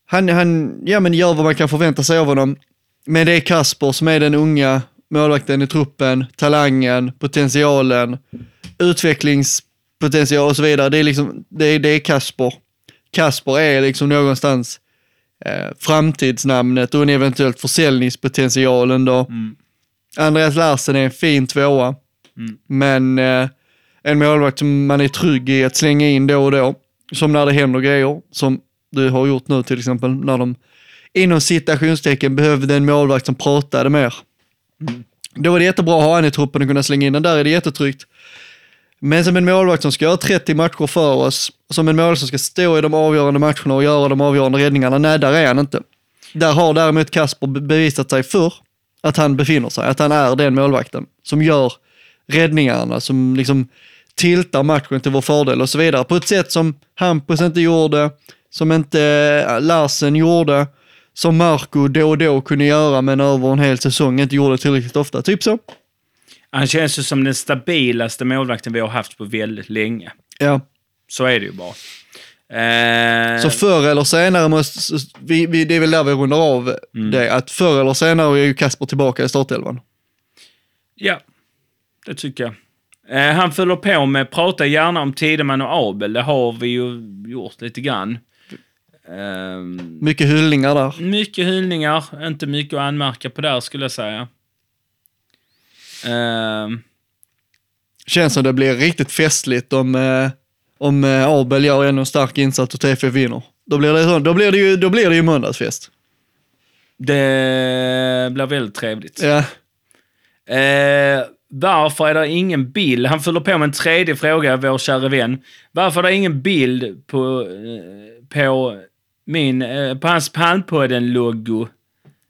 han, han ja, men gör vad man kan förvänta sig av honom. Men det är Kasper som är den unga målvakten i truppen, talangen, potentialen, utvecklings, utvecklingspotential och så vidare. Det är liksom, det är, det är Kasper. Kasper är liksom någonstans eh, framtidsnamnet och en eventuellt försäljningspotentialen då. Andreas Larsen är en fin tvåa, men eh, en målvakt som man är trygg i att slänga in då och då. Som när det händer grejer, som du har gjort nu till exempel, när de inom citationstecken behövde en målvakt som pratade mer. Då är det jättebra att ha han i truppen och kunna slänga in den, där är det jättetryggt. Men som en målvakt som ska göra 30 matcher för oss, som en målvakt som ska stå i de avgörande matcherna och göra de avgörande räddningarna, nej där är han inte. Där har däremot Kasper bevisat sig för att han befinner sig, att han är den målvakten som gör räddningarna, som liksom tiltar matchen till vår fördel och så vidare. På ett sätt som Hampus inte gjorde, som inte eh, Larsen gjorde, som Marco då och då kunde göra men över en hel säsong inte gjorde tillräckligt ofta. Typ så. Han känns ju som den stabilaste målvakten vi har haft på väldigt länge. Ja. Så är det ju bara. Eh, Så förr eller senare måste, vi, vi, det är väl där vi rundar av det, att förr eller senare är ju Kasper tillbaka i startelvan. Ja, det tycker jag. Eh, han följer på med prata gärna om Tideman och Abel. Det har vi ju gjort lite grann. Ehm, Mycket hyllningar där. mycket hyllningar, inte mycket att anmärka på där skulle jag säga. Ehm, Känns som det blir riktigt festligt om, eh, om eh, Abel gör ännu en stark insats och TFF vinner. Då blir det, då blir det, ju, då blir det ju måndagsfest. det blir väldigt trevligt. Ja. Eh, varför är det ingen bild? Han fyller på med en tredje fråga, vår kära vän. Varför är det ingen bild på, eh, på, min, eh, på hans Palmpodden-logo?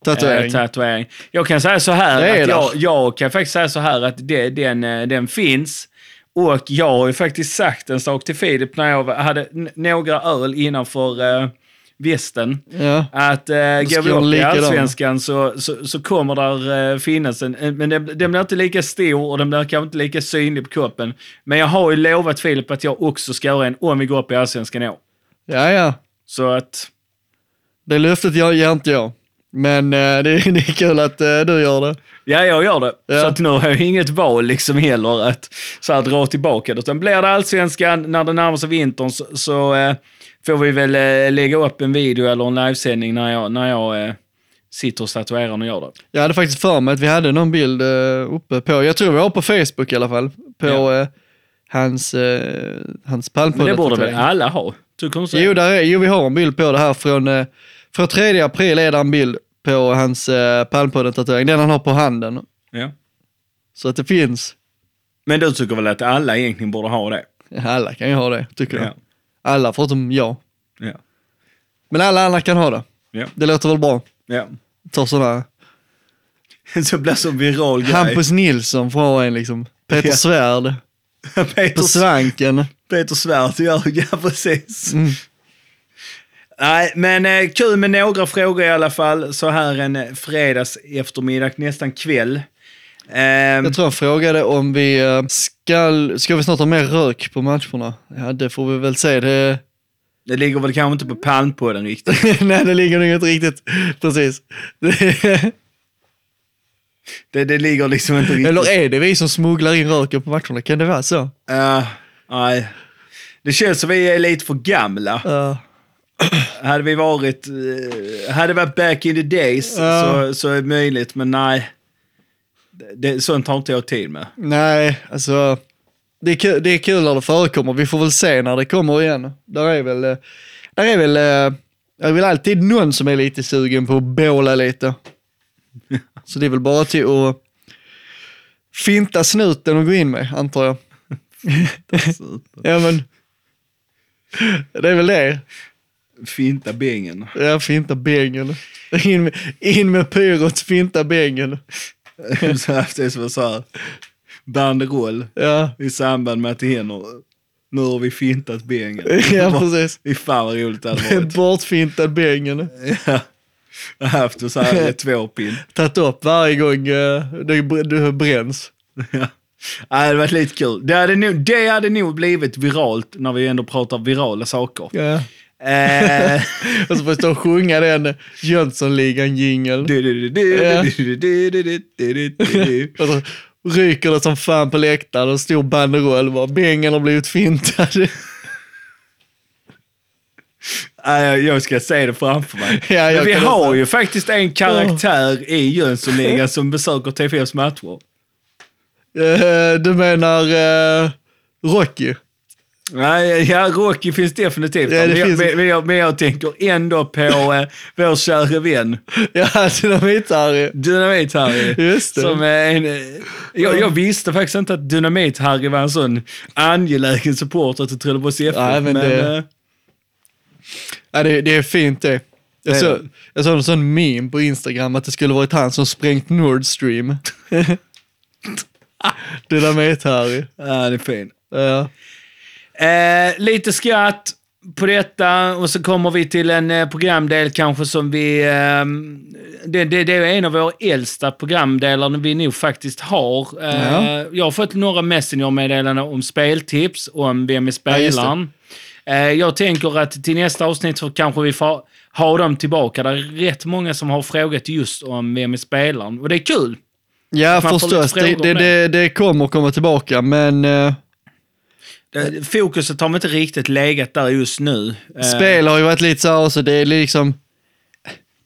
Tatuering. Eh, tatuering. Jag kan säga så här, att jag, jag kan faktiskt säga så här att det, den, eh, den finns. Och jag har ju faktiskt sagt en sak till Filip när jag hade några öl innanför eh, västen. ja. Att eh, går vi upp i allsvenskan så, så, så kommer där eh, finnas en, en men den, den blir inte lika stor och den blir kanske inte lika synlig på kroppen. Men jag har ju lovat Filip att jag också ska göra en om vi går upp i allsvenskan i år. ja, ja. Så att, Det löftet gör, ger inte jag. Men eh, det, <laughs> det är kul att eh, du gör det. ja jag gör det. Ja. Så att nu har jag inget val liksom heller att så här, dra tillbaka det. Utan blir det allsvenskan när det närmar sig vintern så, så eh, får vi väl eh, lägga upp en video eller en livesändning när jag, när jag eh, sitter och statuerar och gör det. Jag hade faktiskt för mig att vi hade någon bild eh, uppe på, jag tror vi har på Facebook i alla fall, på Ja. hans, hans Men det borde väl alla ha? Tycker du så? Jo, där är, jo, vi har en bild på det här från, från 3 april är det en bild på hans eh, palmpodden-tatuering, den han har på handen. Ja. Så att det finns. Men du tycker väl att alla egentligen borde ha det? Alla kan ju ha det, tycker jag. Ja. Alla förutom jag. Ja. Men alla andra kan ha det. Ja. Det låter väl bra. ja. Ta sådana. <laughs> Så blir så viral grej. Hampus Nilsson får ha en liksom. Peter Ja. Svärd <laughs> på Peter, svanken. Peter Svärd gör <laughs> ja, precis. Mm. Nej, men eh, kul med några frågor i alla fall. Så här en eh, fredags eftermiddag, nästan kväll. Ehm, Jag tror han frågade om vi eh, ska, ska vi snart ha mer rök på matcherna? Ja, det får vi väl se. Det, Det ligger väl kanske inte på Palmpodden riktigt. <laughs> Nej, det ligger nog inte riktigt. Precis. <laughs> Det, det ligger liksom inte riktigt. Eller är det vi som smugglar in röken på matcherna? Kan det vara så? Ja, nej. Det känns som vi är lite för gamla. Ja. <clears throat> Hade vi varit, eh, hade det varit back in the days Ja. så, så är det möjligt, men nej. Det, sånt har inte jag tid med. Nej, alltså. Det är, kul, det är kul när det förekommer. Vi får väl se när det kommer igen. Där är väl, eh, där är väl, eh, det är väl alltid någon som är lite sugen på att båla lite. <laughs> Så det är väl bara till att finta snuten och gå in med, antar jag. <laughs> ja men, det är väl det. Finta bängen. Ja, finta bängen. In med, in med pyrot, finta bängen. <laughs> så haft det som så här banderoll Ja, i samband med att det händer. Nu har vi fintat bängen. <laughs> ja precis. Fy fan vad roligt det hade varit. <laughs> Bortfintad bängen. Ja. Jag har haft det så här i två pin. Tagit upp varje gång det, br- det bränns. Ja. Ja, det hade varit lite kul. Det hade, nog, det hade nog blivit viralt när vi ändå pratar virala saker. Ja. Eh, Och så får jag stå och sjunga den Jönssonligan-jingel. du, du, du, Ja. du, du, du, du, du, du, du. Och så ryker det som fan på läktaren och stor banderoll bara, bängen har blivit fintad. Jag ska se det framför mig. Ja, jag Men vi har ju faktiskt en karaktär i Jönssonligan som besöker TFFs matcher. Eh, du menar uh, Rocky? Nej, ja, Rocky finns definitivt. Ja, men, jag, finns- men, men, jag, men jag tänker ändå på eh, vår kära vän <laughs> Ja, Dynamit-Harry. Dynamit-Harry. Just det. Som är en, eh, jag, jag visste faktiskt inte att Dynamit-Harry var en sån angelägen supporter till Trelleborgs FF. Nej, men det- eh, Ja, det, det är fint det. Jag jag såg en sån meme på Instagram att det skulle varit han som sprängt Nord Stream. <laughs> Dynamit-Harry. ja, det är fint. Ja. Eh, lite skratt på detta och så kommer vi till en eh, programdel kanske som vi... Eh, det, det, det är en av våra äldsta programdelar vi nog faktiskt har. Eh, Ja. Jag har fått några Messenger-meddelanden om speltips, om vem är spelaren. eh, jag tänker att till nästa avsnitt så kanske vi får ha dem tillbaka. Det är rätt många som har frågat just om vem är spelaren och det är kul. Ja, förstås. Det, det, det, det kommer komma tillbaka, men Eh, Fokuset har inte riktigt legat där just nu. Eh, spel har ju varit lite så här också. Det är liksom...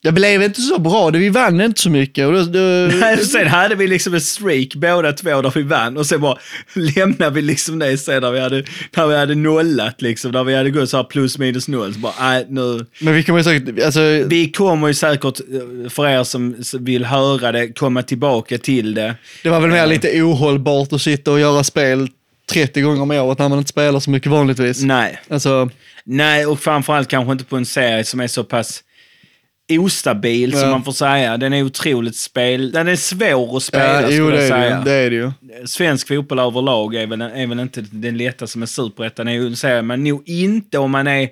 Det blev inte så bra. Vi vann inte så mycket. Och då, då, Nej, sen hade vi liksom en streak båda två där vi vann och sen bara lämnade vi liksom det sen när vi hade, när vi hade nollat liksom, där vi hade gått så här plus minus noll. Så bara, nej nu. men vi kommer ju säkert... Alltså, Vi kommer ju säkert, eh, för er som vill höra det, komma tillbaka till det. det var väl mer lite ohållbart att sitta och göra spel 30 gånger om året när man inte spelar så mycket vanligtvis. Nej. Alltså, Nej, och framförallt kanske inte på en serie som är så pass ostabil som Ja. man får säga. Den är otroligt spel... Den är svår att spela ja, skulle jo, det jag det, säga. ju. det är det ju. svensk fotboll överlag är väl, är väl inte den lättaste med superettan, är ju en serie man nog inte om man är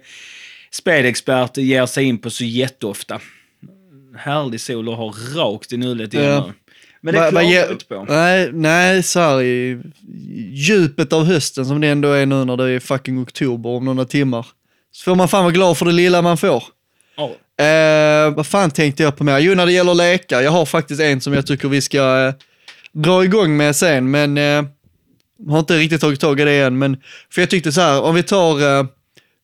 spelexpert ger sig in på så jätteofta. Härlig sol att ha rakt i nullet igen Ja. Men det ge- jag inte på. Nej, nej, så här i djupet av hösten som det ändå är nu när det är fucking oktober om några timmar. Så får man fan vara glad för det lilla man får. Ja. Eh, vad fan tänkte jag på mer? Jo, när det gäller lekar. Jag har faktiskt en som jag tycker vi ska eh, dra igång med sen, men eh, har inte riktigt tagit tag i det än. Men, för jag tyckte så här, om vi tar eh,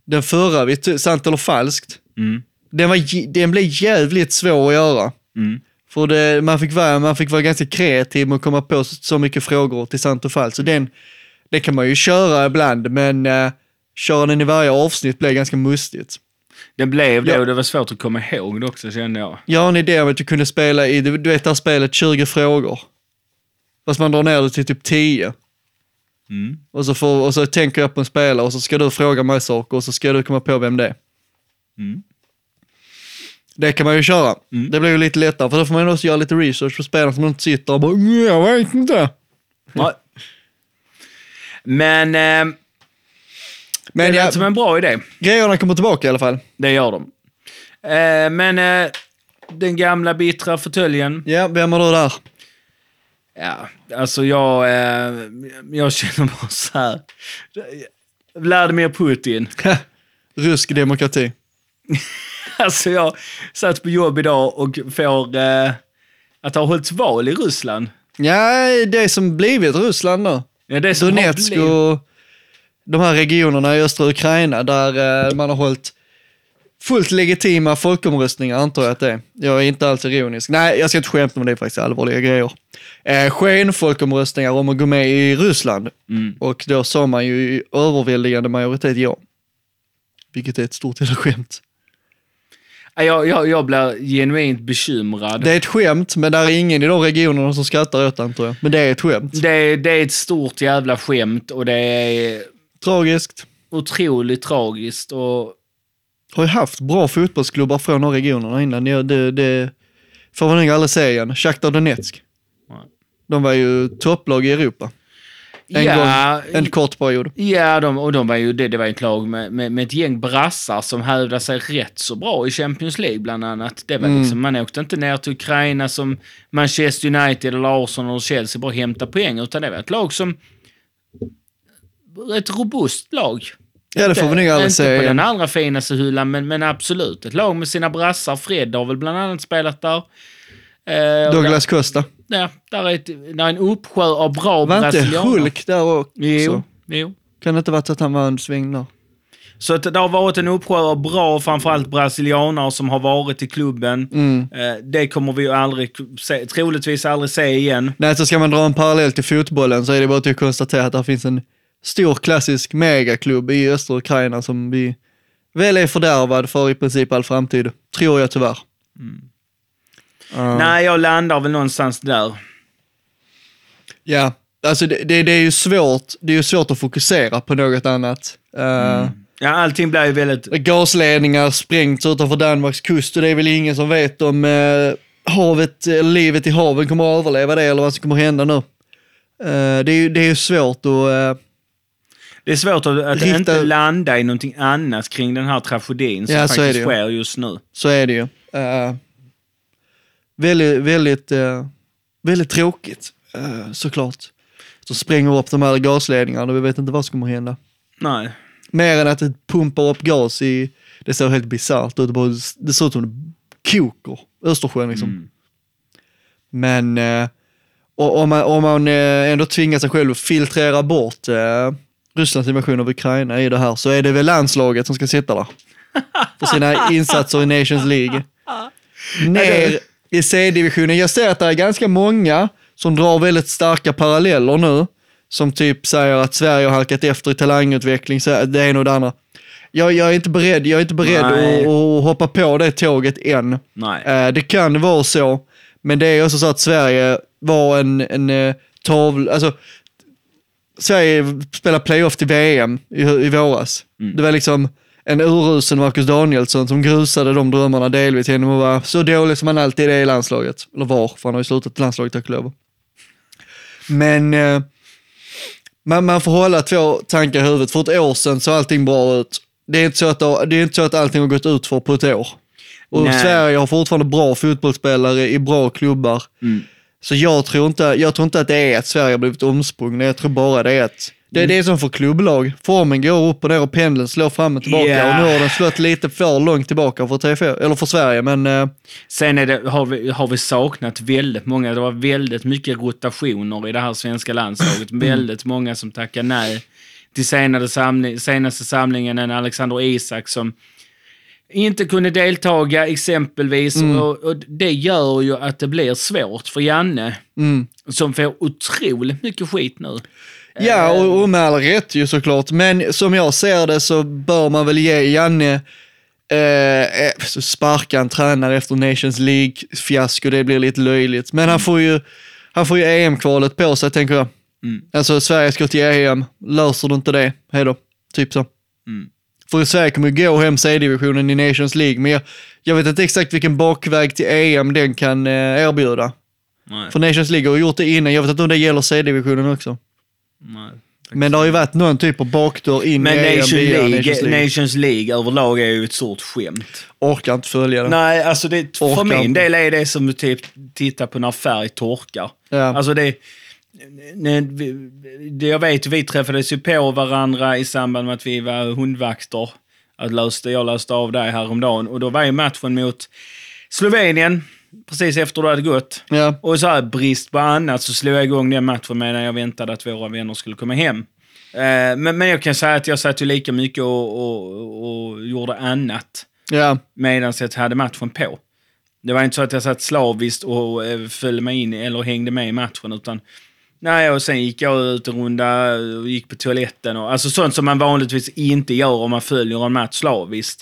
den förra, vi sant eller falskt. Mm. Den, var, den blev jävligt svår att göra. Mm. För det, man, fick vara, man fick vara ganska kreativ med att komma på så, mycket frågor till sant och falskt. Så den, det kan man ju köra ibland, men uh, köra den i varje avsnitt blir ganska mustigt. Det blev det Ja. och det var svårt att komma ihåg det också kände jag. Jag har en idé om att du kunde spela i, du vet det här spelet 20 frågor. Fast man drar ner det till typ 10. Mm. Och så, får, och så tänker jag på en spelare och så ska du fråga mig saker och så ska du komma på vem det är. Mm. Det kan man ju köra. Mm. Det blir ju lite lättare för då får man ju också göra lite research på spelaren så man inte sitter och bara "Mm, jag vet inte. Nej. Men eh, Men det ja, lät som en bra idé. grejerna kommer tillbaka i alla fall. Det gör de. Eh, men eh, den gamla bittra fåtöljen. Ja, vem har du där? Ja, alltså jag, eh, jag känner bara så här. Vladimir Putin. <laughs> Rysk demokrati. <laughs> <laughs> Alltså jag satt på jobb idag och får eh, att det har hållits val i Ryssland. Ja, det som blivit Ryssland då. Ja, det som Donetsk blivit- och de här regionerna i östra Ukraina där eh, man har hållit fullt legitima folkomröstningar antar jag att det är. Jag är inte alls ironisk. Nej, jag ska inte skämta om det är faktiskt allvarliga grejer. Eh, skenfolkomröstningar om att gå med i Ryssland. Mm. Och då sa man ju i överväldigande majoritet ja. Vilket är ett stort jävla skämt. Ja, Jag, jag, jag blir genuint bekymrad. Det är ett skämt, men där är ingen i de regionerna som skrattar åt det antar jag. Men det är ett skämt. Det, det är ett stort jävla skämt och det är Tragiskt. otroligt tragiskt. Och har ju haft bra fotbollsklubbar från de regionerna innan. Det, det, det får man nog aldrig se igen. Shakhtar Donetsk. Nej. De var ju topplag i Europa. En ja, gång, en kort period. ja de, och de var ju, det, det var ett lag med, med, med ett gäng brassar som hävdade sig rätt så bra i Champions League bland annat. Det var Mm. liksom, man åkte inte ner till Ukraina som Manchester United eller Arsenal och Chelsea bara hämta poäng, utan det var ett lag som ett robust lag. Ja, det får vi nog aldrig inte se på den allra finaste hyllan, men, men absolut. Ett lag med sina brassar. Fred har väl bland annat spelat där. Eh, Douglas Costa. Ja, där, är ett, där är en uppsjö av bra Var inte brasilianer. Hulk där också? Jo, jo. Kan det inte varit att han var en sväng där? Så att det har varit en uppsjö av bra, framförallt brasilianer som har varit i klubben. Mm. Eh, det kommer vi ju aldrig se, troligtvis aldrig se igen. Nej, så ska man dra en parallell till fotbollen så är det bara att konstatera att det finns en stor klassisk megaklubb i östra Ukraina som vi väl är fördärvad för i princip all framtid. Tror jag tyvärr. Ja. Nej, jag landar väl någonstans där. Ja, alltså det, det, det är ju svårt, det är ju svårt att fokusera på något annat. Uh, Ja, allting blir ju väldigt... Gasledningar sprängts utanför Danmarks kust och det är väl ingen som vet om eh, havet, livet i haven kommer att överleva det eller vad som kommer hända nu. Eh, det, är ju, det är ju svårt att... Det är svårt att, att Rikta- inte landa i någonting annat kring den här tragedin som Ja, faktiskt sker just nu. så är det ju. Väldigt, väldigt, eh, väldigt tråkigt uh, såklart. Så spränger upp de här gasledningarna och vi vet inte vad som kommer hända. Nej. Mer än att det pumpar upp gas i, det ser helt bisarrt ut, det, ser ut som det koker, Östersjön liksom. Mm. Men eh, och, om man, om man eh, ändå tvingar sig själv att filtrera bort eh, Rysslands invasion av Ukraina i det här så är det väl landslaget som ska sitta där. För sina insatser i Nations League. <laughs> Ner i C-divisionen. Jag ser att det är ganska många som drar väldigt starka paralleller nu. Som typ säger att Sverige har halkat efter i talangutveckling, så det ena och det andra. Jag, jag är inte beredd, jag är inte beredd att, att hoppa på det tåget än. Nej. Eh, det kan vara så, men det är också så att Sverige var en, en eh, tavla, alltså Sverige spelade playoff till VM i, i våras. Mm. Det var liksom en urusel Marcus Danielsson som grusade de drömmarna delvis genom att vara så dålig som han alltid är i landslaget. Eller var, för han har ju slutat i landslaget tack och lov. Men eh, man, man får hålla två tankar i huvudet. För ett år sedan såg allting bra ut. Det är inte så att, det är inte så att allting har gått ut för på ett år. Och Nej. Sverige har fortfarande bra fotbollsspelare i bra klubbar. Mm. Så jag tror, inte, jag tror inte att det är att Sverige har blivit omsprungna. Jag tror bara det är att det, det är som för klubblag. Formen går upp och ner och pendeln slår fram och tillbaka. Ja. Och nu har den slått lite för långt tillbaka för, TF, eller för Sverige. Men eh, Sen det, har, vi, har vi saknat väldigt många. Det var väldigt mycket rotationer i det här svenska landslaget. Mm. Väldigt många som tackar nej till senare samling, senaste samlingen än Alexander Isak som inte kunde deltaga exempelvis. Mm. Och, och det gör ju att det blir svårt för Janne mm. som får otroligt mycket skit nu. Ja, och, och med all rätt ju såklart. Men som jag ser det så bör man väl ge Janne eh, eh, sparka en tränare efter Nations League-fiasko, det blir lite löjligt. Men han får ju, han får ju EM-kvalet på sig, tänker jag. Mm. Alltså, Sverige ska till EM, löser du inte det, hej då. Typ så. Mm. För Sverige kommer ju gå hem C-divisionen i Nations League, men jag, jag vet inte exakt vilken bakväg till EM den kan eh, erbjuda. Nej, För Nations League har gjort det innan, jag vet inte om det gäller C-divisionen också. Nej. Men det har ju varit någon typ av bakdörr in Men i Nation League, Nations League. Nations League överlag är ju ett stort skämt. Orkar inte följa det. Nej, alltså det, för min inte. del är det som att typ titta på när färg torkar. Ja. Alltså det, nej, vi- det... Jag vet, vi träffades ju på varandra i samband med att vi var hundvakter. att löste, jag löste av dig häromdagen. Och då var ju matchen mot Slovenien, precis efter det hade gått. Ja. Och så här brist på annat så slog jag igång den matchen medan jag väntade att våra vänner skulle komma hem. Eh, men, men jag kan säga att jag satt ju lika mycket och, och, och gjorde annat Ja. medan jag hade matchen på. Det var inte så att jag satt slaviskt och eh, följde mig in eller hängde med i matchen, utan Nej, och sen gick jag ut en runda och gick på toaletten. Och, alltså sånt som man vanligtvis inte gör om man följer en match slaviskt.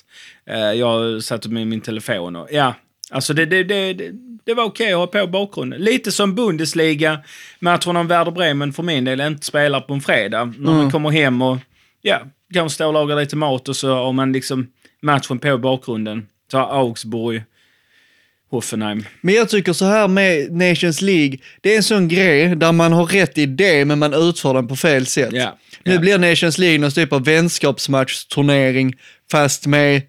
Eh, jag satt med min telefon och ja, alltså det, det, det, det, var okej att ha på bakgrunden. Lite som Bundesliga, matchen om Werder Bremen för min del inte spelar på en fredag. När man kommer hem och ja, kanske står och lagar lite mat och så har man liksom matchen på bakgrunden. Så Augsburg, Hoffenheim. Men jag tycker så här med Nations League, det är en sån grej där man har rätt idé men man utför den på fel sätt. Ja, Nu ja. blir Nations League någon typ av vänskapsmatchturnering fast med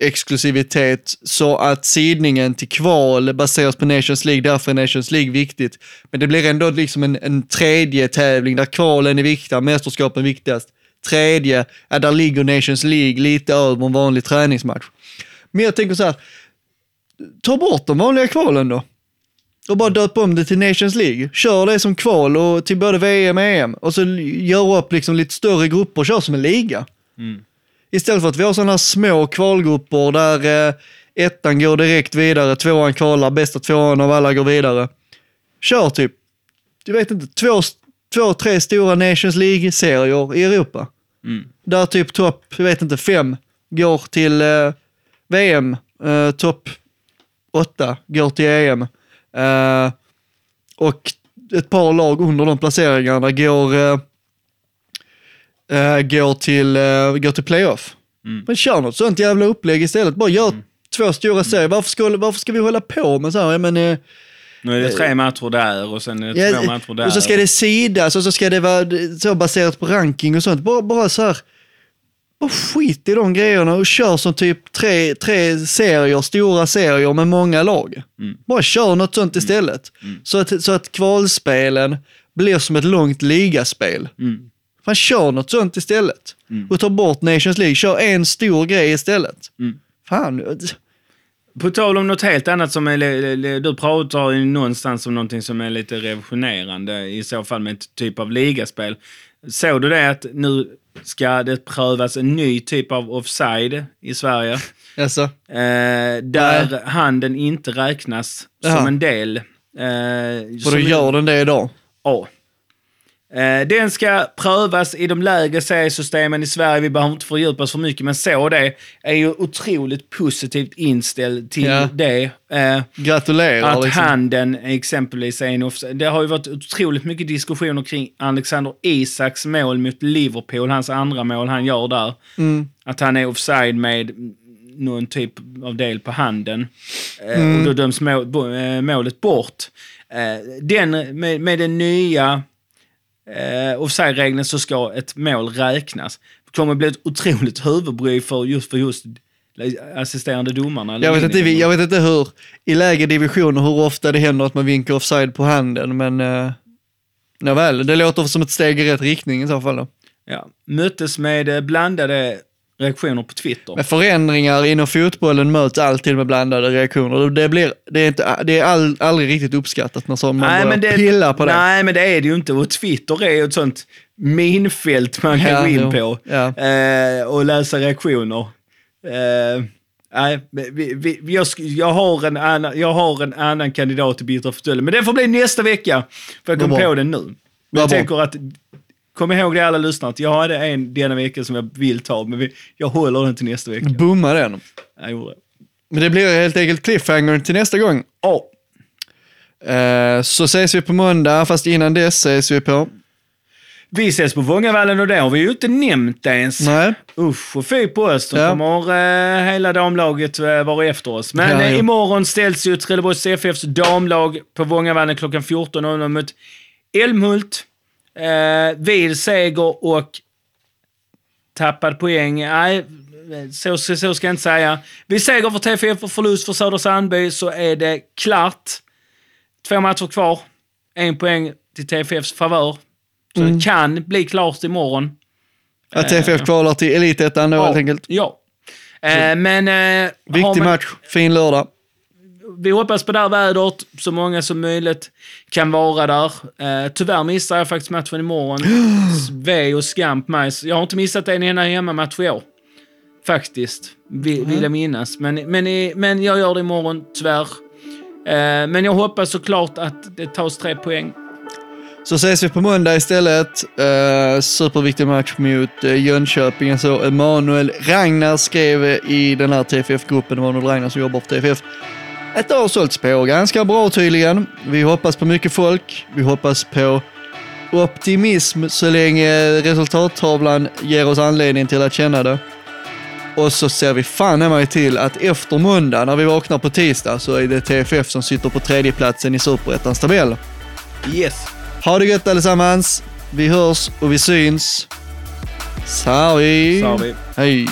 exklusivitet så att sidningen till kval baseras på Nations League, därför är Nations League viktigt. Men det blir ändå liksom en, en tredje tävling där kvalen är viktiga, mästerskapen viktigast. Tredje, ja, där ligger Nations League lite över en vanlig träningsmatch. Men jag tänker så här, ta bort de vanliga kvalen då. Och bara döp om det till Nations League. Kör det som kval och till både VM och EM. Och så gör upp liksom lite större grupper och kör som en liga. Mm. Istället för att vi har sådana små kvalgrupper där eh, ettan går direkt vidare, tvåan kvalar, bästa tvåan av alla går vidare. Kör typ, jag vet inte, två, två tre stora Nations League-serier i Europa. Där typ topp, jag vet inte, fem går till eh, VM, eh, topp åtta går till EM. Eh, och ett par lag under de placeringarna går, eh, eh, går, till, eh, går till playoff. Men kör något sånt jävla upplägg istället. Bara gör två stora serier. Varför ska, varför ska vi hålla på med så här? Jag menar, Nu är det tre matcher där och sen är det två matcher där. och så ska det sidas och så ska det vara så baserat på ranking och sånt. Bara, bara så här, bara skit i de grejerna och kör som typ tre, tre serier, stora serier med många lag. Bara kör något sånt istället. Så, att, så att kvalspelen blir som ett långt ligaspel. Mm. Fan, kör något sånt istället. Och ta bort Nations League, kör en stor grej istället. Mm. Fan, På tal om något helt annat som är... Du pratar ju någonstans om någonting som är lite revolutionerande i så fall med ett typ av ligaspel. Såg du det att nu ska det prövas en ny typ av offside i Sverige? <laughs> alltså. Eh, där handen inte räknas Jaha. som en del. Eh, Och som- då gör den det idag. Ja. Eh, Den ska prövas i de lägre seriesystemen i Sverige. Vi behöver inte fördjupa oss för mycket, men så det är ju otroligt positivt inställd till Ja. det. Eh, Gratulerar. att liksom. handen exempelvis är en offside. Det har ju varit otroligt mycket diskussioner kring Alexander Isaks mål mot Liverpool, hans andra mål han gör där. Mm. Att han är offside med någon typ av del på handen. Eh, Och då döms målet bort. Den, med, med den nya eh, offside-regeln så ska ett mål räknas. Det kommer bli ett otroligt huvudbry för just, för just assisterande domarna. Jag vet, inte, jag vet inte hur, i lägre divisioner, hur ofta det händer att man vinkar offside på handen, men uh, nåväl, det låter som ett steg i rätt riktning i så fall. Då. Ja, möttes med eh, blandade reaktioner på Twitter. Men förändringar inom fotbollen möts alltid med blandade reaktioner. Det, blir, det är, inte, det är all, aldrig riktigt uppskattat när så man börjar pilla på det. Nej, men det är det ju inte. Och Twitter är ju ett sånt minfält man kan Ja, gå in jo. på Ja. eh, och läsa reaktioner. Eh, nej, vi, vi, jag, jag, har en annan, jag har en annan kandidat till Bittra förstölden, men det får bli nästa vecka. För jag kom på den nu. Men jag tänker att, kom ihåg det alla lyssnare, att jag hade en denna vecka som jag vill ta, men vi, jag håller den till nästa vecka. Bomma den. Jag gjorde det. Men det blir helt enkelt cliffhanger till nästa gång. Ja. Eh, så ses vi på måndag, fast innan dess ses vi på... Vi ses på Vångavallen och det har vi ju inte nämnt ens. Nej. Usch och fy på oss. Då Ja. kommer eh, hela damlaget eh, vara efter oss. Men Ja, eh, jo. imorgon ställs ju Trelleborgs CFFs damlag på Vångavallen klockan 14.00 mot Älmhult. Eh, vid seger och tappad poäng. Nej, så, så, så ska jag inte säga. Vid seger för TFF och förlust för Södra Sandby så är det klart. Två matcher kvar. En poäng till TFFs favör. Så Mm. det kan bli klart imorgon. Att TFF kvalar till Elitettan då helt enkelt. Ja. Eh, men... Eh, Viktig man- match, fin lördag. Vi hoppas på det här vädret, så många som möjligt kan vara där. Eh, tyvärr missar jag faktiskt matchen imorgon. <gasps> Ve och skam på mig. Jag har inte missat en enda hemmamatch i år. Faktiskt, vill, vill jag minnas. Men, men, men jag gör det imorgon, tyvärr. Eh, men jag hoppas såklart att det tas tre poäng. Så ses vi på måndag istället. Uh, superviktig match mot uh, Jönköping. Så Emanuel Ragnar skrev i den här TFF-gruppen, Emanuel Ragnar som jobbar för TFF, det har sålts på ganska bra tydligen. Vi hoppas på mycket folk. Vi hoppas på optimism så länge resultattavlan ger oss anledning till att känna det. Och så ser vi fan mig till att efter måndag, när vi vaknar på tisdag, så är det TFF som sitter på tredjeplatsen i Superettans tabell. Yes. Ha det gött allesammans. Vi hörs och vi syns. Har vi. Hej.